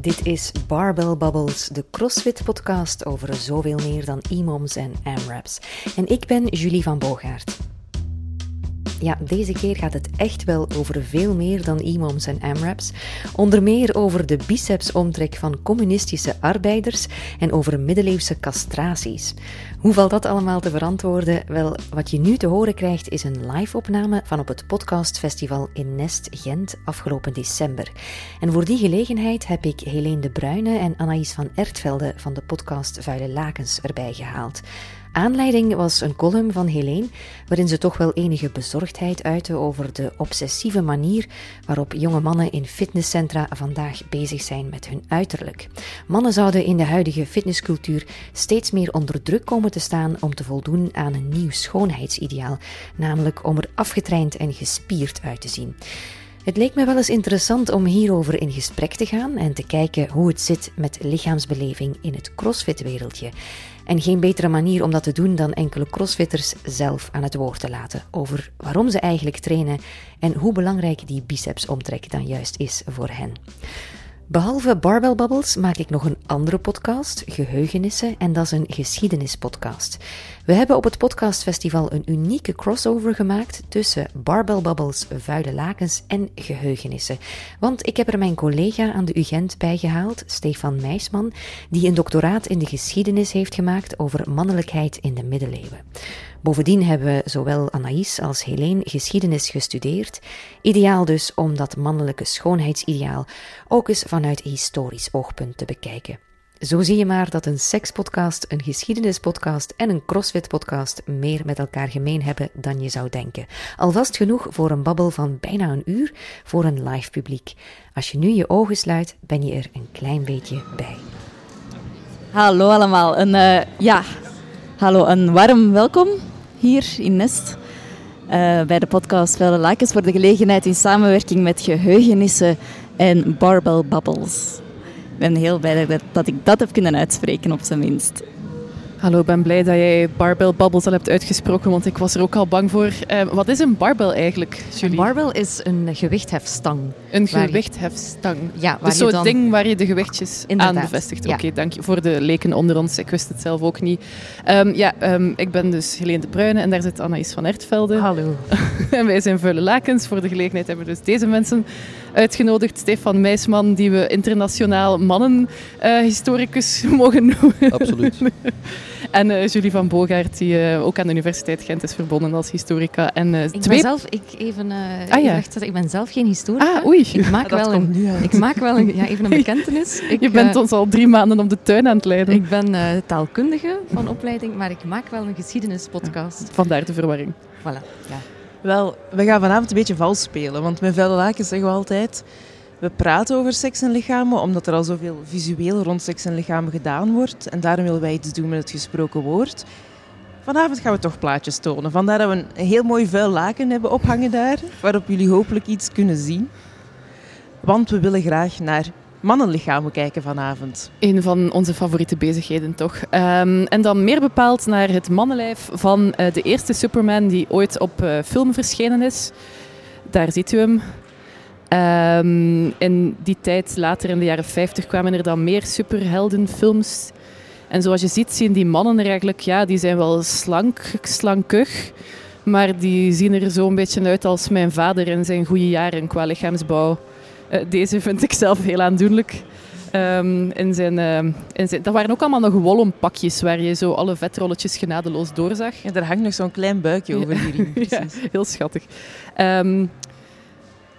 Dit is Barbell Bubbles, de CrossFit-podcast over zoveel meer dan e-moms en AMRAPs. En ik ben Julie van Bogaert. Ja, deze keer gaat het echt wel over veel meer dan e-moms en AMRAPs. Onder meer over de bicepsomtrek van communistische arbeiders en over middeleeuwse castraties. Hoe valt dat allemaal te verantwoorden? Wel, wat je nu te horen krijgt is een live-opname van op het podcastfestival in Nest Gent afgelopen december. En voor die gelegenheid heb ik Helene de Bruyne en Anaïs van Ertvelde van de podcast Vuile Lakens erbij gehaald. Aanleiding was een column van Helene, waarin ze toch wel enige bezorgdheid uitte over de obsessieve manier waarop jonge mannen in fitnesscentra vandaag bezig zijn met hun uiterlijk. Mannen zouden in de huidige fitnesscultuur steeds meer onder druk komen te staan om te voldoen aan een nieuw schoonheidsideaal, namelijk om er afgetraind en gespierd uit te zien. Het leek me wel eens interessant om hierover in gesprek te gaan en te kijken hoe het zit met lichaamsbeleving in het crossfit-wereldje. En geen betere manier om dat te doen dan enkele crossfitters zelf aan het woord te laten over waarom ze eigenlijk trainen en hoe belangrijk die bicepsomtrek dan juist is voor hen. Behalve Barbell Bubbles maak ik nog een andere podcast, Geheugenissen, en dat is een geschiedenispodcast. We hebben op het podcastfestival een unieke crossover gemaakt tussen Barbell Bubbles, Vuile Lakens en Geheugenissen. Want ik heb er mijn collega aan de UGent bij gehaald, Stefan Meisman, die een doctoraat in de geschiedenis heeft gemaakt over mannelijkheid in de middeleeuwen. Bovendien hebben we zowel Anaïs als Helene geschiedenis gestudeerd. Ideaal dus om dat mannelijke schoonheidsideaal ook eens vanuit historisch oogpunt te bekijken. Zo zie je maar dat een sekspodcast, een geschiedenispodcast en een crossfit-podcast meer met elkaar gemeen hebben dan je zou denken. Alvast genoeg voor een babbel van bijna een uur voor een live publiek. Als je nu je ogen sluit, ben je er een klein beetje bij. Hallo allemaal. Een, uh, ja, hallo, een warm welkom hier in Nest. Uh, bij de podcast Velde Lakens voor de gelegenheid in samenwerking met Geheugenissen en Barbell Bubbles. Ik ben heel blij dat, dat ik dat heb kunnen uitspreken, op zijn minst. Hallo, ik ben blij dat jij barbell bubbles al hebt uitgesproken, want ik was er ook al bang voor. Uh, wat is een barbell eigenlijk, Julie? Een barbell is een gewichthefstang. Een gewichthefstang? Ja, waar dus zo'n dan... ding waar je de gewichtjes Inderdaad. aan bevestigt. Oké, okay, dank je voor de leken onder ons. Ik wist het zelf ook niet. Um, ja, um, ik ben dus Helene de Bruyne en daar zit Anaïs van Ertvelde. Hallo. en wij zijn Vuile Lakens. Voor de gelegenheid hebben we dus deze mensen uitgenodigd. Stefan Meisman, die we internationaal mannenhistoricus uh, mogen noemen. Absoluut. En uh, Julie van Bogaert, die uh, ook aan de Universiteit Gent is verbonden als historica. En, uh, ik twee... ben zelf, ik, even, ah, ja. ik ben zelf geen historica. Ah, oei. Ik maak, wel, een, ik maak wel een, ja, even een bekentenis. Ik, Je bent ons al drie maanden op de tuin aan het leiden. Ik ben taalkundige van opleiding, maar ik maak wel een geschiedenispodcast. Vandaar de verwarring. Voilà, ja. Wel, we gaan vanavond een beetje vals spelen, want met Velle Laken zeggen we altijd... We praten over seks en lichamen omdat er al zoveel visueel rond seks en lichamen gedaan wordt. En daarom willen wij iets doen met het gesproken woord. Vanavond gaan we toch plaatjes tonen. Vandaar dat we een heel mooi vuil laken hebben ophangen daar, waarop jullie hopelijk iets kunnen zien. Want we willen graag naar mannenlichamen kijken vanavond. Een van onze favoriete bezigheden, toch? Um, en dan meer bepaald naar het mannenlijf van uh, de eerste Superman die ooit op uh, film verschenen is. Daar ziet u hem. Um, in die tijd, later in de jaren 50, kwamen er dan meer superheldenfilms. En zoals je ziet, zien die mannen er eigenlijk, ja, die zijn wel slank, slankig. Maar die zien er zo een beetje uit als mijn vader in zijn goede jaren qua lichaamsbouw. Uh, deze vind ik zelf heel aandoenlijk. Um, in zijn, uh, in zijn, dat waren ook allemaal nog wollen pakjes waar je zo alle vetrolletjes genadeloos doorzag. Ja, daar hangt nog zo'n klein buikje over ja, heel schattig. Um,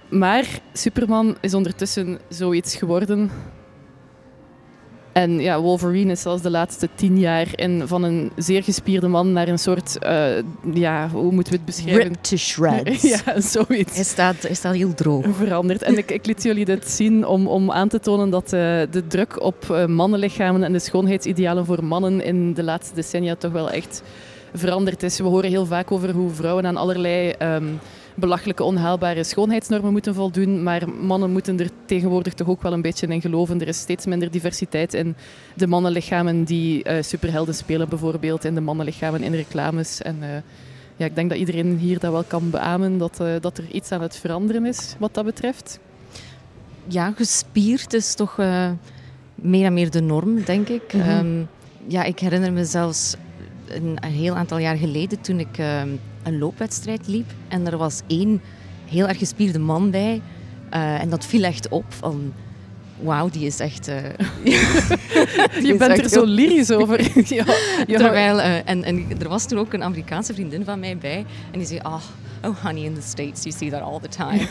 maar Superman is ondertussen zoiets geworden. En ja, Wolverine is zelfs de laatste tien jaar in, van een zeer gespierde man naar een soort, uh, ja, hoe moeten we het beschrijven? Ripped to shreds. ja, zoiets. Hij staat, hij staat heel droog. Veranderd. En ik, ik liet jullie dit zien om, om aan te tonen dat uh, de druk op uh, mannenlichamen en de schoonheidsidealen voor mannen in de laatste decennia toch wel echt veranderd is. We horen heel vaak over hoe vrouwen aan allerlei... Um, belachelijke, onhaalbare schoonheidsnormen moeten voldoen. Maar mannen moeten er tegenwoordig toch ook wel een beetje in geloven. Er is steeds minder diversiteit in de mannenlichamen die uh, superhelden spelen, bijvoorbeeld. In de mannenlichamen in reclames. En uh, ja, ik denk dat iedereen hier dat wel kan beamen, dat, uh, dat er iets aan het veranderen is wat dat betreft. ja, gespierd is toch meer en meer de norm, denk ik. Mm -hmm. ja, ik herinner me zelfs een, een, heel aantal jaar geleden toen ik um, een loopwedstrijd liep. En er was één heel erg gespierde man bij. Uh, en dat viel echt op van wauw, die is echt... Uh, je bent er zo lyrisch over. ja, ja. Terwijl, uh, en, en er was toen ook een Amerikaanse vriendin van mij bij. En die zei, oh, oh honey, in the States you see that all the time.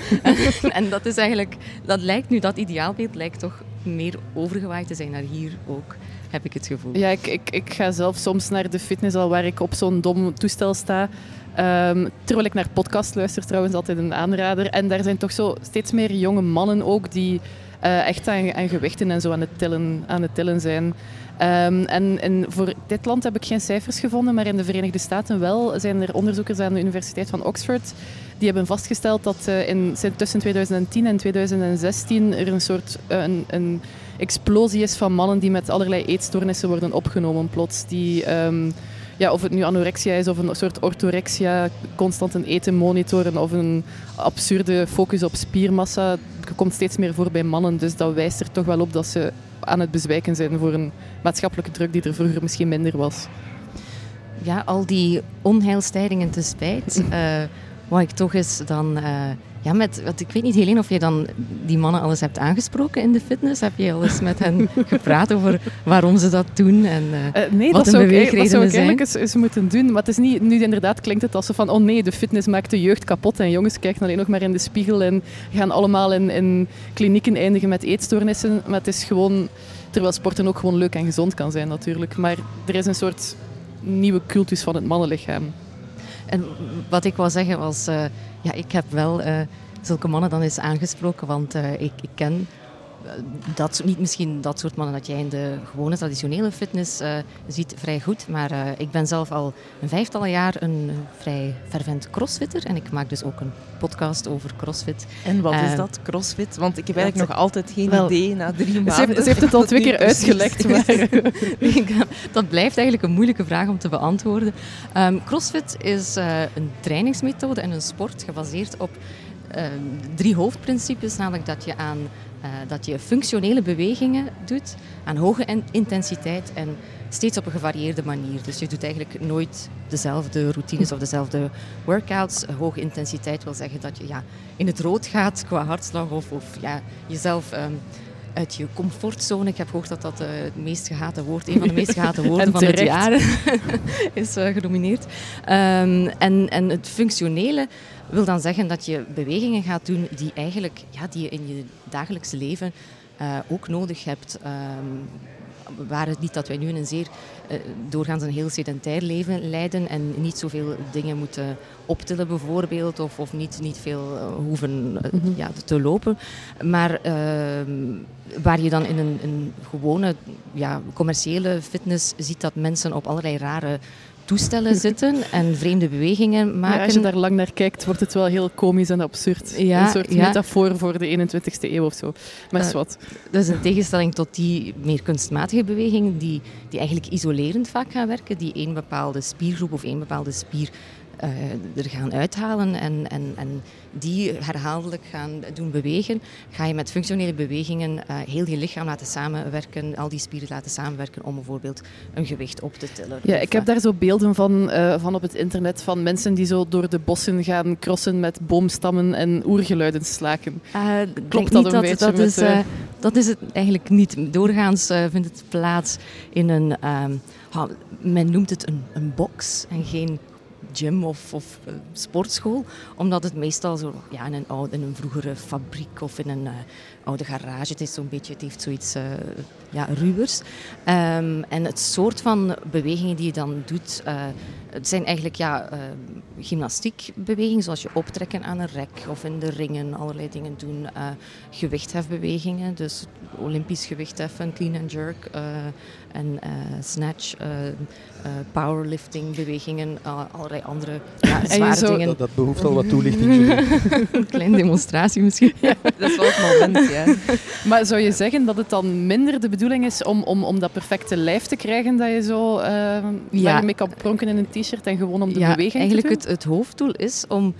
en dat is eigenlijk... Dat lijkt nu, dat ideaalbeeld lijkt toch meer overgewaaid te zijn naar hier ook heb ik het gevoel. Ja, ik, ik, ik ga zelf soms naar de fitness al waar ik op zo'n dom toestel sta. Um, terwijl ik naar podcast luister, trouwens altijd een aanrader. En daar zijn toch zo steeds meer jonge mannen ook die uh, echt aan, aan, gewichten en zo aan het tillen, aan het tillen zijn. Um, en, en, voor dit land heb ik geen cijfers gevonden, maar in de Verenigde Staten wel zijn er onderzoekers aan de Universiteit van Oxford die hebben vastgesteld dat uh, in, tussen 2010 en 2016 er een soort uh, een, een, explosie is van mannen die met allerlei eetstoornissen worden opgenomen plots. Die, um, ja, of het nu anorexia is of een soort orthorexia, constant een eten monitoren of een absurde focus op spiermassa, komt steeds meer voor bij mannen. Dus dat wijst er toch wel op dat ze aan het bezwijken zijn voor een maatschappelijke druk die er vroeger misschien minder was. Ja, al die onheilstijdingen te spijt, uh, wat ik toch eens dan uh, ja, met, wat, ik weet niet, Helene, of je dan die mannen alles hebt aangesproken in de fitness. Heb je al eens met hen gepraat over waarom ze dat doen en uh, uh, nee, wat dat hun beweegredenen dat zou ik eigenlijk eens, eens, moeten doen. Maar het is niet, nu inderdaad klinkt het alsof van, oh nee, de fitness maakt de jeugd kapot en jongens kijken alleen nog maar in de spiegel en gaan allemaal in, in klinieken eindigen met eetstoornissen. Maar het is gewoon, terwijl sporten ook gewoon leuk en gezond kan zijn natuurlijk. Maar er is een soort nieuwe cultus van het mannenlichaam. En wat ik wou zeggen was, uh, ja, ik heb wel uh, zulke mannen dan eens aangesproken, want uh, ik, ik, ken dat, niet misschien dat soort mannen dat jij in de gewone traditionele fitness uh, ziet vrij goed. Maar uh, ik ben zelf al een vijftal jaar een vrij fervent crossfitter. En ik maak dus ook een podcast over crossfit. En wat is dat, crossfit? Want ik heb eigenlijk nog altijd geen wel, idee na drie maanden. Ze heeft, ze heeft het al twee keer uitgelegd. Maar. dat blijft eigenlijk een moeilijke vraag om te beantwoorden. Um, crossfit is een trainingsmethode en een sport gebaseerd op drie hoofdprincipes. Namelijk dat je aan uh, dat je functionele bewegingen doet aan hoge intensiteit en steeds op een gevarieerde manier. Dus je doet eigenlijk nooit dezelfde routines of dezelfde workouts. Hoge intensiteit wil zeggen dat je ja, in het rood gaat qua hartslag of, of ja, jezelf um, uit je comfortzone. Ik heb gehoord dat dat uh, het meest gehate woord, een van de meest gehate woorden van het jaar is uh, genomineerd. Um, en, en het functionele wil dan zeggen dat je bewegingen gaat doen die, eigenlijk, ja, die je in je dagelijkse leven uh, ook nodig hebt. Um, waar het niet dat wij nu in een zeer uh, doorgaans een heel sedentair leven leiden en niet zoveel dingen moeten optillen bijvoorbeeld of, of niet, niet veel uh, hoeven uh, mm -hmm. ja, te lopen. Maar ehm, waar je dan in een, een gewone ja, commerciële fitness ziet dat mensen op allerlei rare toestellen zitten en vreemde bewegingen maken. Ja, als je daar lang naar kijkt, wordt het wel heel komisch en absurd. Ja, een soort ja. metafoor voor de 21ste eeuw of zo. Maar uh, wat. Dat is in tegenstelling tot die meer kunstmatige bewegingen, die, die eigenlijk isolerend vaak gaan werken, die één bepaalde spiergroep of één bepaalde spier er gaan uithalen en, en, en die herhaaldelijk gaan doen bewegen, ga je met functionele bewegingen uh, heel je lichaam laten samenwerken, al die spieren laten samenwerken om bijvoorbeeld een gewicht op te tillen. Ja, ik heb daar zo beelden van, uh, van op het internet van mensen die zo door de bossen gaan crossen met boomstammen en oergeluiden slaken. Klopt dat een dat, beetje? Dat, is, dat is het eigenlijk niet. Doorgaans vindt het plaats in een, um, men noemt het een, een box en geen gym of, of uh, sportschool. Omdat het meestal zo, ja, in, een oude, in een vroegere fabriek of in een uh, oude garage. Het is zo'n beetje, het heeft zoiets uh, ja, ruwers. Um, en het soort van bewegingen die je dan doet, het zijn eigenlijk ja, gymnastiekbewegingen, zoals je optrekken aan een rek of in de ringen, allerlei dingen doen. gewichthefbewegingen, dus olympisch gewichtheffen, clean and jerk en snatch powerlifting bewegingen, uh, allerlei andere ja, zware dingen. Dat, dat, behoeft al wat toelichting. Een kleine demonstratie misschien. Ja, dat is wel het moment, ja. Maar zou je zeggen dat het dan minder de bedoeling is om, om, om dat perfecte lijf te krijgen, dat je zo uh, ja. mee kan pronken in een t-shirt en gewoon om de ja, beweging eigenlijk te doen? Het, het hoofddoel is om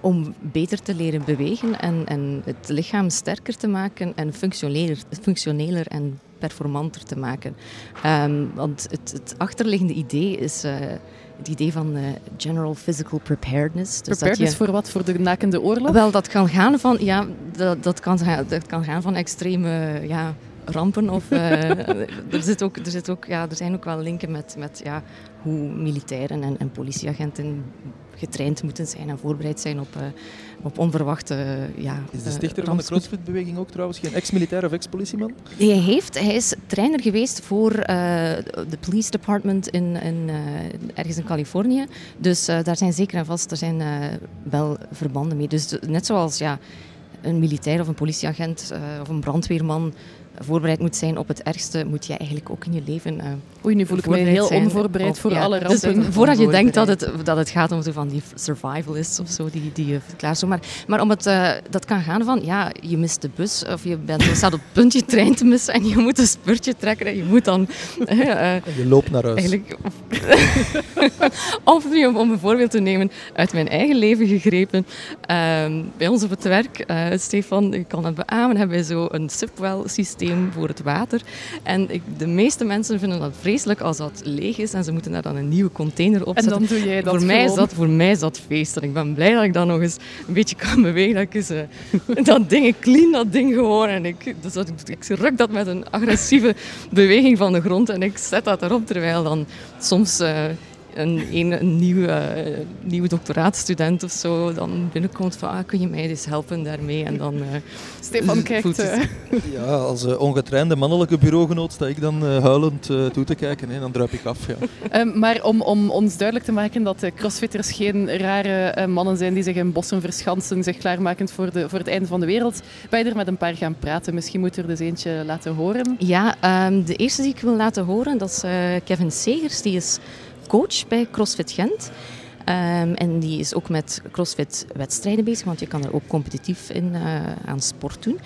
om beter te leren bewegen en, en het lichaam sterker te maken en functioneler, functioneler en performanter te maken. Ehm, want het, het, achterliggende idee is uh, het idee van uh, general physical preparedness. Dus preparedness voor wat? Voor de nakende oorlog? Wel, dat kan gaan van, ja, dat, dat, kan, dat kan gaan van extreme ja, rampen. Of, uh, er, zit ook, er, zit ook, ja, er zijn ook wel linken met, met ja, hoe militairen en, en politieagenten getraind moeten zijn en voorbereid zijn op, op onverwachte uh, ja, Is de stichter van de CrossFit-beweging ook trouwens geen ex-militair of ex-politieman? Hij, heeft, hij is trainer geweest voor de police department in, in ergens in Californië. Dus daar zijn zeker en vast er zijn, wel verbanden mee. Dus net zoals ja, een militair of een politieagent of een brandweerman voorbereid moet zijn op het ergste, moet je eigenlijk ook in je leven. Uh, Oei, nu voel ik me heel onvoorbereid voor alle dus, rampen. Dus, voordat je denkt dat het, dat het gaat om zo van die survivalists of zo, die, die je klaar zo. Maar, maar om het, uh, dat kan gaan van, ja, je mist de bus of je, bent, je staat op het punt je trein te missen en je moet een spurtje trekken en je moet dan... Uh, je loopt naar huis. Eigenlijk, of, of om een voorbeeld te nemen uit mijn eigen leven gegrepen. Ehm, bij ons op het werk, Stefan, ik kan het beamen, hebben wij zo een subwell systeem voor het water. En ik, de meeste mensen vinden dat vreselijk als dat leeg is en ze moeten daar dan een nieuwe container op zetten. En dan doe jij dat voor mij is dat Voor mij is dat feest. En ik ben blij dat ik dan nog eens een beetje kan bewegen. Dat ik eens, uh, dat ding, ik clean dat ding gewoon. En ik, dus dat, ik ruk dat met een agressieve beweging van de grond en ik zet dat erop. Terwijl dan soms... Uh, een, een, een nieuwe, uh, nieuwe doctoraatstudent of zo dan binnenkomt van ah, kun je mij eens helpen daarmee? En dan uh, Stefan kijkt uh... ja als ongetrainde mannelijke bureaugenoot sta ik dan huilend toe te kijken en dan druip ik af ja. Um, maar om, om ons duidelijk te maken dat crossfitters geen rare mannen zijn die zich in bossen verschansen zich klaarmakend voor, de, voor het einde van de wereld ben je er met een paar gaan praten. Misschien moet er dus eentje laten horen. Ja um, de eerste die ik wil laten horen dat is Kevin Segers. Die is coach bij CrossFit Gent. Um, en die is ook met CrossFit-wedstrijden bezig, want je kan er ook competitief in uh, aan sport doen.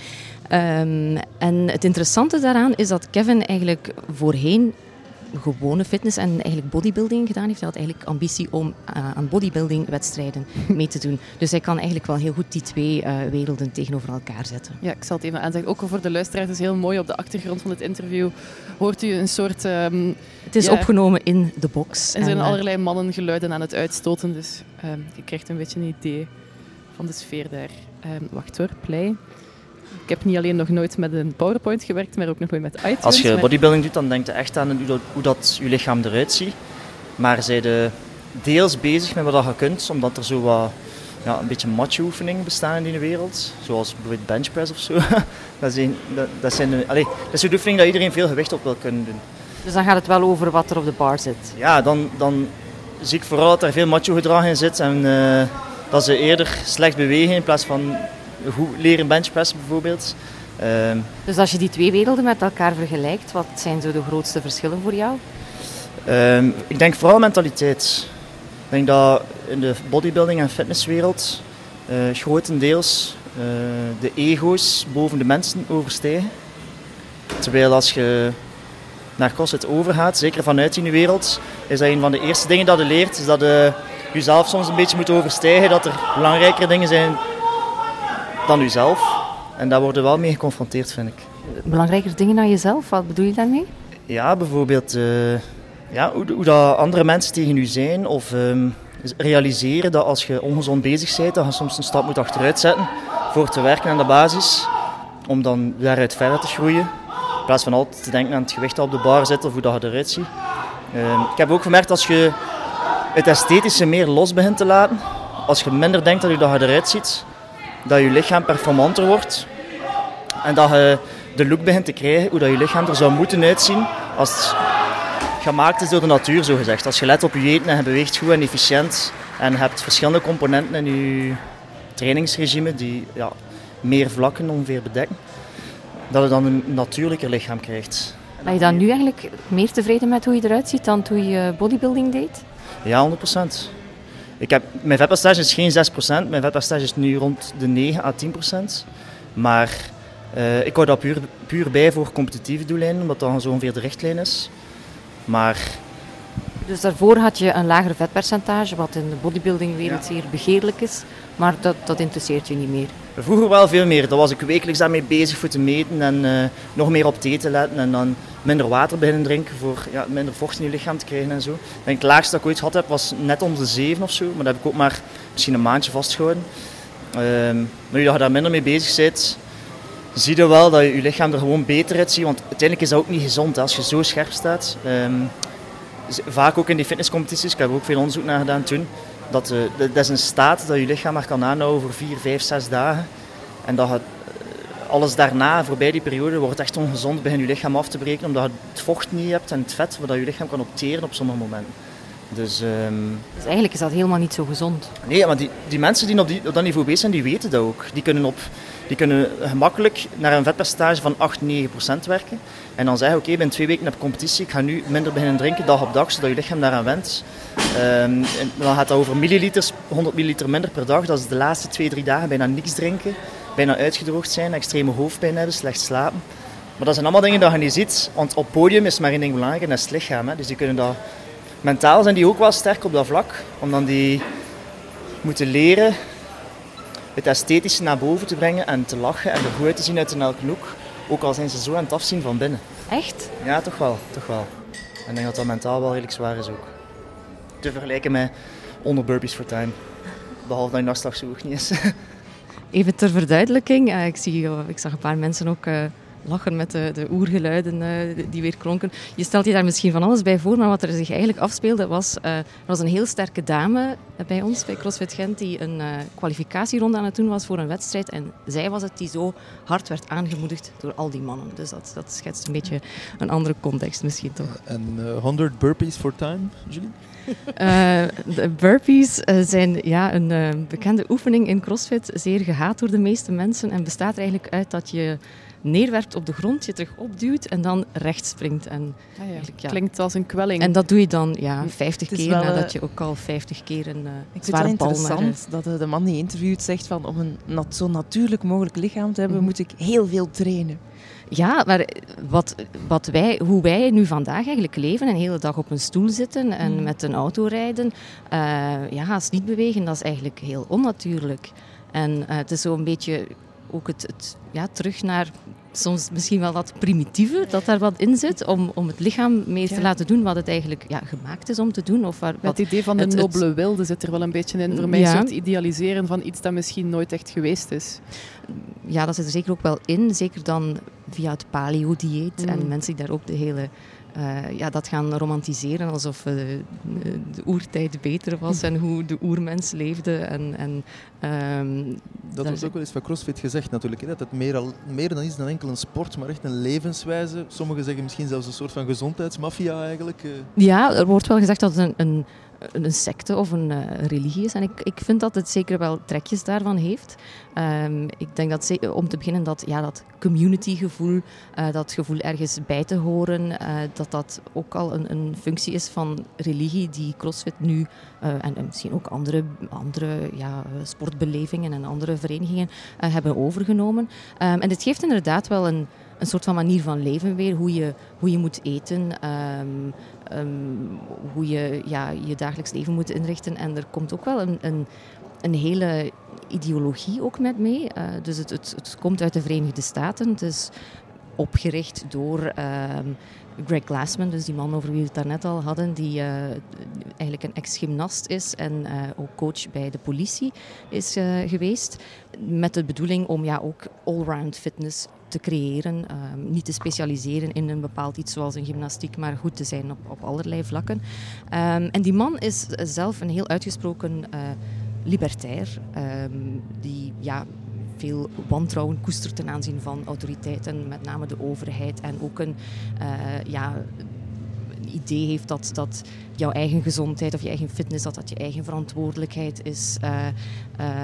Um, en het interessante daaraan is dat Kevin eigenlijk voorheen gewone fitness en eigenlijk bodybuilding gedaan heeft. Hij had eigenlijk ambitie om uh, aan bodybuilding-wedstrijden mee te doen. Dus hij kan eigenlijk wel heel goed die twee uh, werelden tegenover elkaar zetten. Ja, ik zal het even aanzeggen. Ook voor de luisteraars is heel mooi. Op de achtergrond van het interview hoort u een soort... Um, het is ja, opgenomen in de box. Er zijn en, allerlei mannen geluiden aan het uitstoten. Dus um, je krijgt een beetje een idee van de sfeer daar. Um, wacht hoor, play. Ik heb niet alleen nog nooit met een PowerPoint gewerkt, maar ook nog nooit met iTunes. Als je bodybuilding doet, dan denk je echt aan hoe dat, hoe dat je lichaam eruit ziet. Maar zij de deels bezig met wat je kunt, omdat er zo wat ja, een beetje macho-oefeningen bestaan in de wereld. Zoals bijvoorbeeld benchpress of zo. dat, zijn, dat, dat, zijn de, allez, dat is de oefening dat iedereen veel gewicht op wil kunnen doen. Dus dan gaat het wel over wat er op de bar zit? Ja, dan, dan zie ik vooral dat er veel macho-gedrag in zit. En uh, dat ze eerder slecht bewegen in plaats van goed leren benchpressen bijvoorbeeld. Uh, dus als je die twee werelden met elkaar vergelijkt, wat zijn zo de grootste verschillen voor jou? Uh, ik denk vooral mentaliteit. Ik denk dat in de bodybuilding en fitnesswereld uh, grotendeels uh, de ego's boven de mensen overstijgen. Terwijl als je naar CrossFit overgaat, zeker vanuit die wereld, is dat een van de eerste dingen dat je leert, is dat je jezelf soms een beetje moet overstijgen, dat er belangrijkere dingen zijn dan uzelf. En daar worden we wel mee geconfronteerd, vind ik. Belangrijker dingen dan jezelf, wat bedoel je daarmee? Ja, bijvoorbeeld uh, ja, hoe, hoe dat andere mensen tegen u zijn. Of um, realiseren dat als je ongezond bezig bent, dat je soms een stap moet achteruit zetten voor te werken aan de basis. Om dan daaruit verder te groeien. In plaats van altijd te denken aan het gewicht dat op de bar zit of hoe dat je eruit ziet. Uh, ik heb ook gemerkt als je het esthetische meer los begint te laten. Als je minder denkt dat je, dat je eruit ziet dat je lichaam performanter wordt. En dat je de look begint te krijgen hoe dat je lichaam er zou moeten uitzien als het gemaakt is door de natuur, zo gezegd. Als je let op je eten en je beweegt goed en efficiënt en je hebt verschillende componenten in je trainingsregime die ja, meer vlakken ongeveer bedekken, dat je dan een natuurlijker lichaam krijgt. Ben je dan nu eigenlijk meer tevreden met hoe je eruit ziet dan toen je bodybuilding deed? Ja, 100 procent. Ik heb, mijn vetpercentage is geen 6%, mijn vetpercentage is nu rond de 9 à 10%. Maar uh, ik hou dat puur, puur bij voor competitieve doeleinden, omdat dat zo ongeveer de richtlijn is. Maar Dus daarvoor had je een lager vetpercentage, wat in de bodybuildingwereld zeer begeerlijk is. Maar dat, dat interesseert je niet meer. Vroeger wel veel meer. Daar was ik wekelijks daarmee bezig voor te meten en uh, nog meer op thee te letten. En dan minder water beginnen drinken voor ja, minder vocht in je lichaam te krijgen en zo. Denk het laagste dat ik ooit gehad heb was net onder de 7 of zo. Maar dat heb ik ook maar misschien een maandje vastgehouden. Um, maar nu dat je daar minder mee bezig bent, zie je wel dat je, je lichaam er gewoon beter uitziet. Want uiteindelijk is dat ook niet gezond als je zo scherp staat. Um, vaak ook in die fitnesscompetities, ik heb ook veel onderzoek naar gedaan toen, dat, uh, dat is een staat dat je lichaam maar kan aanhouden voor 4, 5, 6 dagen. En dat het, alles daarna, voorbij die periode, wordt echt ongezond, begint je lichaam af te breken, omdat je het vocht niet hebt en het vet, waar je lichaam kan opteren op sommige momenten. Dus, um... dus, eigenlijk is dat helemaal niet zo gezond. Nee, maar die, die mensen die op, die op dat niveau bezig zijn, die weten dat ook. Die kunnen, op, die kunnen gemakkelijk naar een vetpercentage van 8, 9 procent werken. En dan zeggen, oké, okay, binnen twee weken heb competitie, ik ga nu minder beginnen drinken dag op dag, zodat je lichaam daaraan went. Um, dan gaat het over milliliters, 100 milliliter minder per dag. Dat is de laatste twee, drie dagen bijna niks drinken, bijna uitgedroogd zijn, extreme hoofdpijn hebben, slecht slapen. Maar dat zijn allemaal dingen die je niet ziet, want op podium is maar één ding belangrijk en dat is het lichaam. Dus die kunnen dat... Mentaal zijn die ook wel sterk op dat vlak, omdat die moeten leren het esthetische naar boven te brengen en te lachen en er goed uit te zien uit een elke hoek. Ook al zijn ze zo aan het afzien van binnen. Echt? Ja, toch wel. Toch wel. En ik denk dat dat mentaal wel redelijk zwaar is ook. Te vergelijken met onder burpees for time. Behalve dat je nachtslag zo hoog niet is. Even ter verduidelijking. Uh, ik, zie, ik zag een paar mensen ook uh, lachen met de, de oergeluiden uh, die weer klonken. Je stelt je daar misschien van alles bij voor, maar wat er zich eigenlijk afspeelde was... Uh, er was een heel sterke dame bij ons, bij CrossFit Gent, die een uh, kwalificatieronde aan het doen was voor een wedstrijd. En zij was het die zo hard werd aangemoedigd door al die mannen. Dus dat, dat schetst een beetje een andere context misschien toch. En 100 burpees for time, Julie? Uh, de burpees uh, zijn ja, een uh, bekende oefening in CrossFit, zeer gehaat door de meeste mensen en bestaat er eigenlijk uit dat je neerwerpt op de grond, je terug opduwt en dan recht springt. En ah ja, ja. Klinkt als een kwelling. En dat doe je dan ja, 50 keer wel, nadat je ook al 50 keer een uh, Ik vind het interessant dat de man die interviewt zegt van om een nat zo natuurlijk mogelijk lichaam te hebben, mm. moet ik heel veel trainen. Ja, maar wat, wat wij, hoe wij nu vandaag eigenlijk leven, een hele dag op een stoel zitten en mm. met een auto rijden, uh, ja, haast niet bewegen, dat is eigenlijk heel onnatuurlijk. En uh, het is zo'n beetje ook het, het, ja, terug naar soms misschien wel dat primitieve dat daar wat in zit, om, om het lichaam meer ja. te laten doen wat het eigenlijk ja, gemaakt is om te doen. Of waar, wat, het idee van de het, nobele het, wilde zit er wel een beetje in, voor mij ja. een soort idealiseren van iets dat misschien nooit echt geweest is. Ja, dat zit er zeker ook wel in, zeker dan via het paleo-dieet mm. en mensen die daar ook de hele uh, ja, dat gaan romantiseren alsof uh, de oertijd beter was en hoe de oermens leefde. En, en, um, dat was ook wel eens van CrossFit gezegd natuurlijk, hè, dat het meer, al, meer dan is dan enkel een sport, maar echt een levenswijze. Sommigen zeggen misschien zelfs een soort van gezondheidsmafia eigenlijk. Uh. Ja, er wordt wel gezegd dat het een, een een secte of een uh, religie is. En ik, ik vind dat het zeker wel trekjes daarvan heeft. Um, ik denk dat om te beginnen dat, ja, dat communitygevoel, uh, dat gevoel ergens bij te horen, uh, dat dat ook al een, een, functie is van religie die CrossFit nu en, en, misschien ook andere, andere ja, sportbelevingen en andere verenigingen hebben overgenomen. Um, en het geeft inderdaad wel een een soort van manier van leven weer. Hoe je, hoe je moet eten, um, um, hoe je ja, je dagelijks leven moet inrichten. En er komt ook wel een, een, een hele ideologie ook met mee. Uh, dus het, het, het, komt uit de Verenigde Staten. Het is opgericht door um, Greg Glassman, dus die man over wie we het daarnet al hadden, die uh, eigenlijk een ex-gymnast is en uh, ook coach bij de politie is geweest. Met de bedoeling om ja, ook allround fitness te creëren. Um, niet te specialiseren in een bepaald iets zoals een gymnastiek, maar goed te zijn op, op allerlei vlakken. Um, en die man is zelf een heel uitgesproken uh, libertair, um, die ja, veel wantrouwen koestert ten aanzien van autoriteiten, met name de overheid. En ook een uh, ja, idee heeft dat, dat jouw eigen gezondheid of je eigen fitness, dat dat je eigen verantwoordelijkheid is. Uh,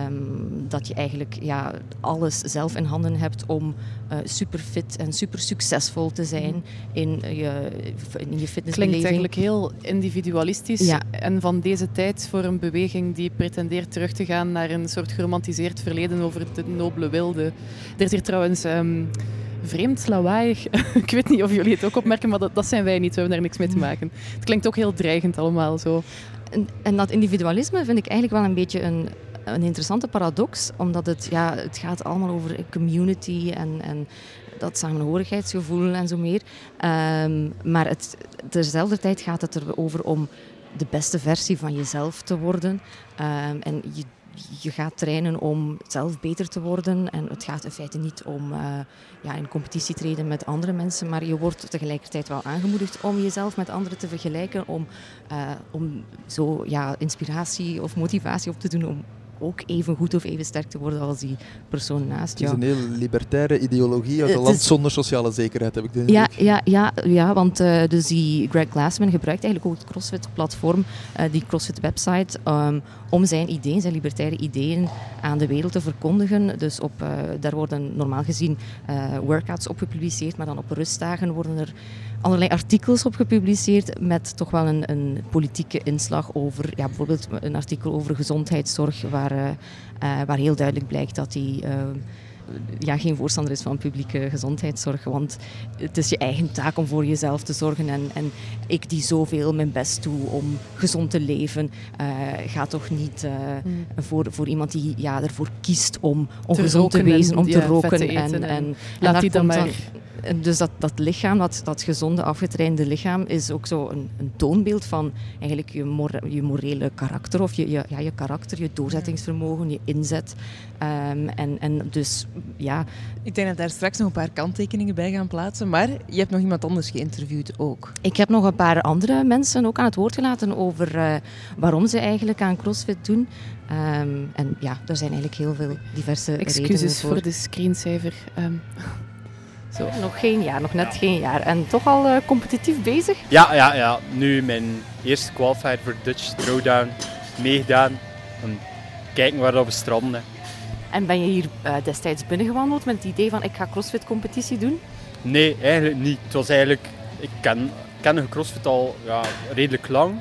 um, dat je eigenlijk ja, alles zelf in handen hebt om uh, super fit en super succesvol te zijn mm. in je, in je fitnessbeleving. Klinkt eigenlijk heel individualistisch ja. en van deze tijd voor een beweging die pretendeert terug te gaan naar een soort geromantiseerd verleden over de nobele wilde. Er is hier trouwens... Um, vreemd, lawaaiig. ik weet niet of jullie het ook opmerken, maar dat, dat zijn wij niet. We hebben daar niks mee te maken. Het klinkt ook heel dreigend allemaal zo. En, en dat individualisme vind ik eigenlijk wel een beetje een, een interessante paradox, omdat het, ja, het gaat allemaal over community en, en dat samenhorigheidsgevoel en zo meer. Ehm, maar het, terzelfde tijd gaat het erover om de beste versie van jezelf te worden. Ehm, en je, je gaat trainen om zelf beter te worden. En het gaat in feite niet om eh, ja, in competitie treden met andere mensen, maar je wordt tegelijkertijd wel aangemoedigd om jezelf met anderen te vergelijken, om, eh, om zo ja, inspiratie of motivatie op te doen om ook even goed of even sterk te worden als die persoon naast Het is jou. een heel libertaire ideologie uit een Het land zonder sociale zekerheid, heb ik de Ja, ja, ja, ja want eh, dus die Greg Glassman gebruikt eigenlijk ook het CrossFit-platform, eh, die CrossFit-website, ehm, om zijn ideeën, zijn libertaire ideeën aan de wereld te verkondigen. Dus op, eh, daar worden normaal gezien eh, workouts op gepubliceerd, maar dan op rustdagen worden er allerlei artikels op gepubliceerd met toch wel een, een politieke inslag over, ja, bijvoorbeeld een artikel over gezondheidszorg, waar, eh, eh, waar heel duidelijk blijkt dat die... eh, ja, geen voorstander is van publieke gezondheidszorg. Want het is je eigen taak om voor jezelf te zorgen. En, en ik die zoveel mijn best doe om gezond te leven, eh ga toch niet eh, voor, voor iemand die ja, ervoor kiest om ongezond te, wezen, om te ja, roken. te en, en, laat die dan maar- en dus dat, dat lichaam, dat, dat gezonde, afgetrainde lichaam, is ook zo een, een toonbeeld van eigenlijk je, mor- je morele karakter, of je, je, ja, je karakter, je doorzettingsvermogen, je inzet. Ehm, en, en dus ja, Ik denk dat daar straks nog een paar kanttekeningen bij gaan plaatsen. Maar je hebt nog iemand anders geïnterviewd ook. Ik heb nog een paar andere mensen ook aan het woord gelaten over eh, waarom ze eigenlijk aan CrossFit doen. Ehm, en ja, er zijn eigenlijk heel veel diverse redenen Excuses voor. voor de screensaver. Ehm, Zo, nog geen jaar, nog net geen jaar. En toch al eh, competitief bezig. Ja, ja, ja. Nu mijn eerste qualified voor Dutch Throwdown meegedaan. En kijken waar dat we stranden. En ben je hier eh, destijds binnengewandeld met het idee van ik ga CrossFit competitie doen? Nee, eigenlijk niet. Het was eigenlijk... Ik ken, ken CrossFit al ja, redelijk lang.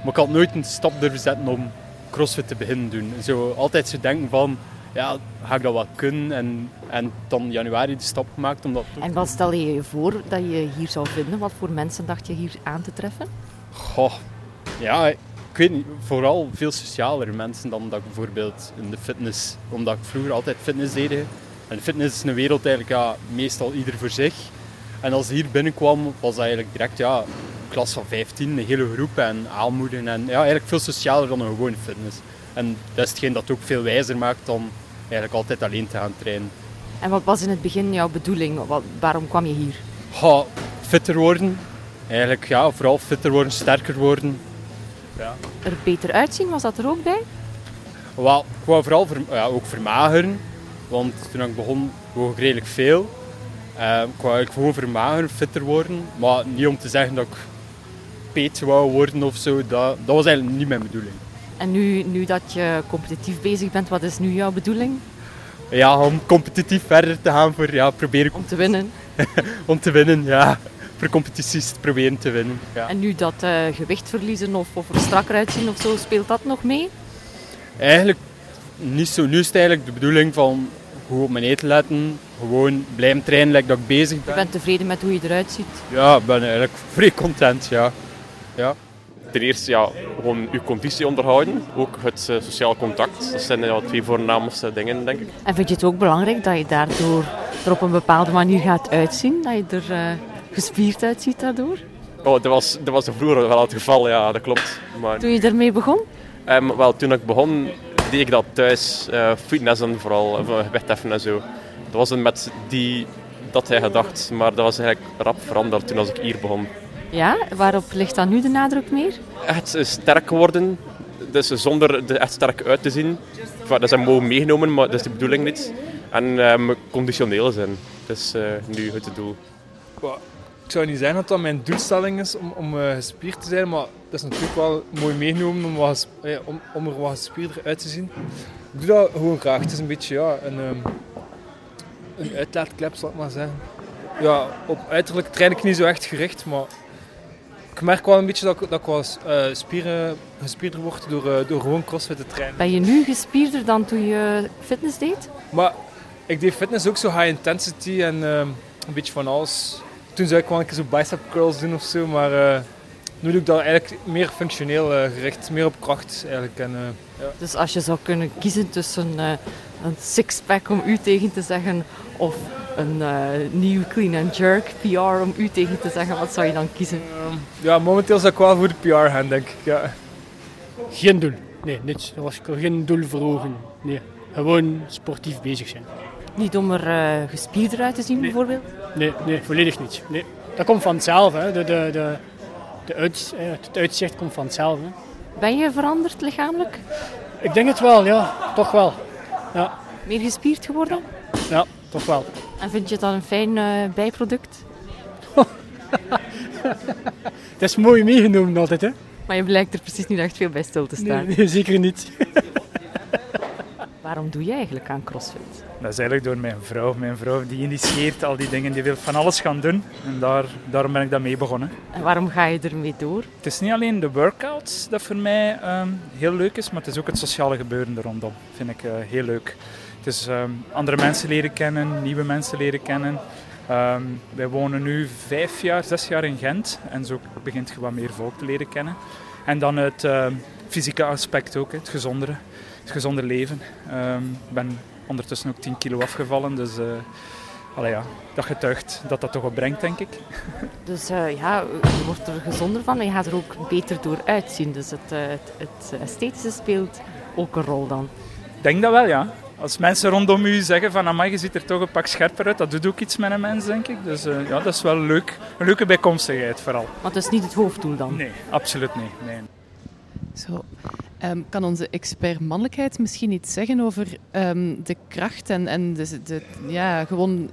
Maar ik had nooit een stap durven zetten om CrossFit te beginnen doen. Zo, altijd zo denken van... Ja, ga ik dat wel kunnen? En, en dan januari de stap gemaakt om dat te En wat stel je je voor dat je hier zou vinden? Wat voor mensen dacht je hier aan te treffen? Goh, ja, ik weet niet. Vooral veel socialere mensen dan dat ik bijvoorbeeld in de fitness... Omdat ik vroeger altijd fitness deed. En fitness is een wereld eigenlijk ja, meestal ieder voor zich. En als ik hier binnenkwam, was dat eigenlijk direct ja, een klas van 15, een hele groep en aanmoedigen. En ja, eigenlijk veel socialer dan een gewone fitness. En dat is hetgeen dat ook veel wijzer maakt dan eigenlijk altijd alleen te gaan trainen. En wat was in het begin jouw bedoeling? Wat, waarom kwam je hier? Fitter worden. Eigenlijk ja, vooral fitter worden, sterker worden. Ja. Er beter uitzien, was dat er ook bij? Wel, ik wou vooral ver- ja, ook vermageren. Want toen ik begon, woog ik redelijk veel. Eh, ik wou eigenlijk gewoon vermageren, fitter worden. Maar niet om te zeggen dat ik peet wou worden of zo. Dat, dat was eigenlijk niet mijn bedoeling. En nu, nu dat je competitief bezig bent, wat is nu jouw bedoeling? Ja, om competitief verder te gaan voor ja, proberen Om te winnen. om te winnen. Ja. Voor competities te proberen te winnen. Ja. En nu dat eh, gewicht verliezen of, of er strakker uitzien of zo, speelt dat nog mee? Eigenlijk niet zo. Nu is het eigenlijk de bedoeling van goed op mijn eten letten. Gewoon blijven trainen, like dat ik bezig Je ben. bent tevreden met hoe je eruit ziet. Ja, ik ben eigenlijk vrij content, ja. ja. Ten eerste ja, gewoon uw conditie onderhouden, ook het eh, sociaal contact. Dat zijn ja, twee voornaamste dingen, denk ik. En vind je het ook belangrijk dat je daardoor er op een bepaalde manier gaat uitzien? Dat je er eh, gespierd uitziet daardoor? Oh, dat, was, dat was vroeger wel het geval, ja, dat klopt. Maar, Toen je ermee begon? Ehm, wel, toen ik begon, deed ik dat thuis, eh fitnessen vooral, of, eh, gewicht heffen en zo. Dat was een met die, dat hij gedacht, maar dat was eigenlijk rap veranderd toen als ik hier begon. Ja, waarop ligt dan nu de nadruk meer? Echt sterk worden, dus zonder er echt sterk uit te zien. Dat is mogen meegenomen, maar dat is de bedoeling niet. En ehm, conditioneel zijn, dat is eh, nu het doel. Ik zou niet zeggen dat dat mijn doelstelling is om, om eh, gespierd te zijn, maar dat is natuurlijk wel mooi meegenomen om, wat, eh, om, om er wat gespierder uit te zien. Ik doe dat gewoon graag. Het is een beetje ja, een, ehm, een uitlaatklep, zal ik maar zeggen. Ja, op uiterlijk train ik niet zo echt gericht, maar ik merk wel een beetje dat ik, dat ik wel eh, spieren, gespierder word door, eh, door gewoon crossfit te trainen. Ben je nu gespierder dan toen je fitness deed? Maar ik deed fitness ook zo high intensity en ehm, een beetje van alles. Toen zou ik wel een keer zo bicep curls doen of zo, maar eh, nu doe ik dat eigenlijk meer functioneel gericht, meer op kracht eigenlijk. En, ja. Dus als je zou kunnen kiezen tussen een sixpack om u tegen te zeggen of een eh, nieuw clean and jerk PR om u tegen te zeggen, wat zou je dan kiezen? Ehm, ja, momenteel zou ik wel voor de PR gaan, denk ik. Ja. Geen doel. Nee, niets. Er was geen doel voor ogen. Nee, gewoon sportief bezig zijn. Niet om er eh, gespierder uit te zien bijvoorbeeld? Nee, nee, volledig niet. Nee. Dat komt van hetzelfde. Hè. De, de, de, de uit, eh, het uitzicht komt van hetzelfde. Hè. Ben je veranderd lichamelijk? Ik denk het wel, ja. Toch wel. Ja, Meer gespierd geworden? ja toch wel. En vind je dat een fijn eh, bijproduct? Het is mooi meegenomen altijd, hè. Maar je blijkt er precies niet echt veel bij stil te staan. Nee, nee, zeker niet. Waarom doe je eigenlijk aan CrossFit? Dat is eigenlijk door mijn vrouw. Mijn vrouw die initieert al die dingen, die wil van alles gaan doen. En daar, daarom ben ik daarmee begonnen. En waarom ga je ermee door? Het is niet alleen de workouts dat voor mij ehm, heel leuk is, maar het is ook het sociale gebeuren er rondom. vind ik eh, heel leuk. Het is ehm, andere mensen leren kennen, nieuwe mensen leren kennen. Ehm, wij wonen nu vijf jaar, zes jaar in Gent en zo begint je wat meer volk te leren kennen. En dan het ehm, fysieke aspect ook, het gezondere, het gezonde leven. Ik ben ondertussen ook 10 kilo afgevallen, dus allee, ja, dat getuigt dat dat toch wat brengt, denk ik. Dus eh, ja, je wordt er gezonder van en je gaat er ook beter door uitzien. Dus het, eh, het, het esthetische speelt ook een rol dan. Ik denk dat wel, ja. Als mensen rondom u zeggen van amai, je ziet er toch een pak scherper uit, dat doet ook iets met een mens, denk ik. Dus eh, ja, dat is wel leuk. Een leuke bijkomstigheid vooral. Maar het is niet het hoofddoel dan? Nee, absoluut niet. Nee. Zo. Ehm, kan onze expert mannelijkheid misschien iets zeggen over ehm, de kracht en, en de, de, ja, gewoon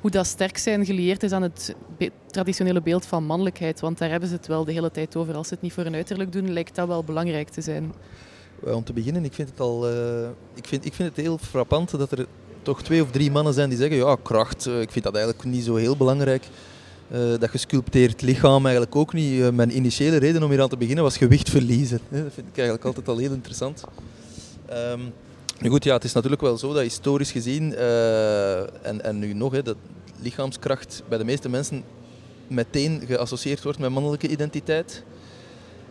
hoe dat sterk zijn gelieerd is aan het be- traditionele beeld van mannelijkheid? Want daar hebben ze het wel de hele tijd over. Als ze het niet voor een uiterlijk doen, lijkt dat wel belangrijk te zijn. Wel, Om te beginnen, ik vind het al eh, ik vind, ik vind het heel frappant dat er toch twee of drie mannen zijn die zeggen, ja, kracht, eh, ik vind dat eigenlijk niet zo heel belangrijk. Eh, dat gesculpteerd lichaam eigenlijk ook niet. Eh, mijn initiële reden om hier aan te beginnen was gewicht verliezen. Dat vind ik eigenlijk altijd al heel interessant. Ehm, nu goed, ja, het is natuurlijk wel zo dat historisch gezien, eh, en, en nu nog, dat lichaamskracht bij de meeste mensen meteen geassocieerd wordt met mannelijke identiteit.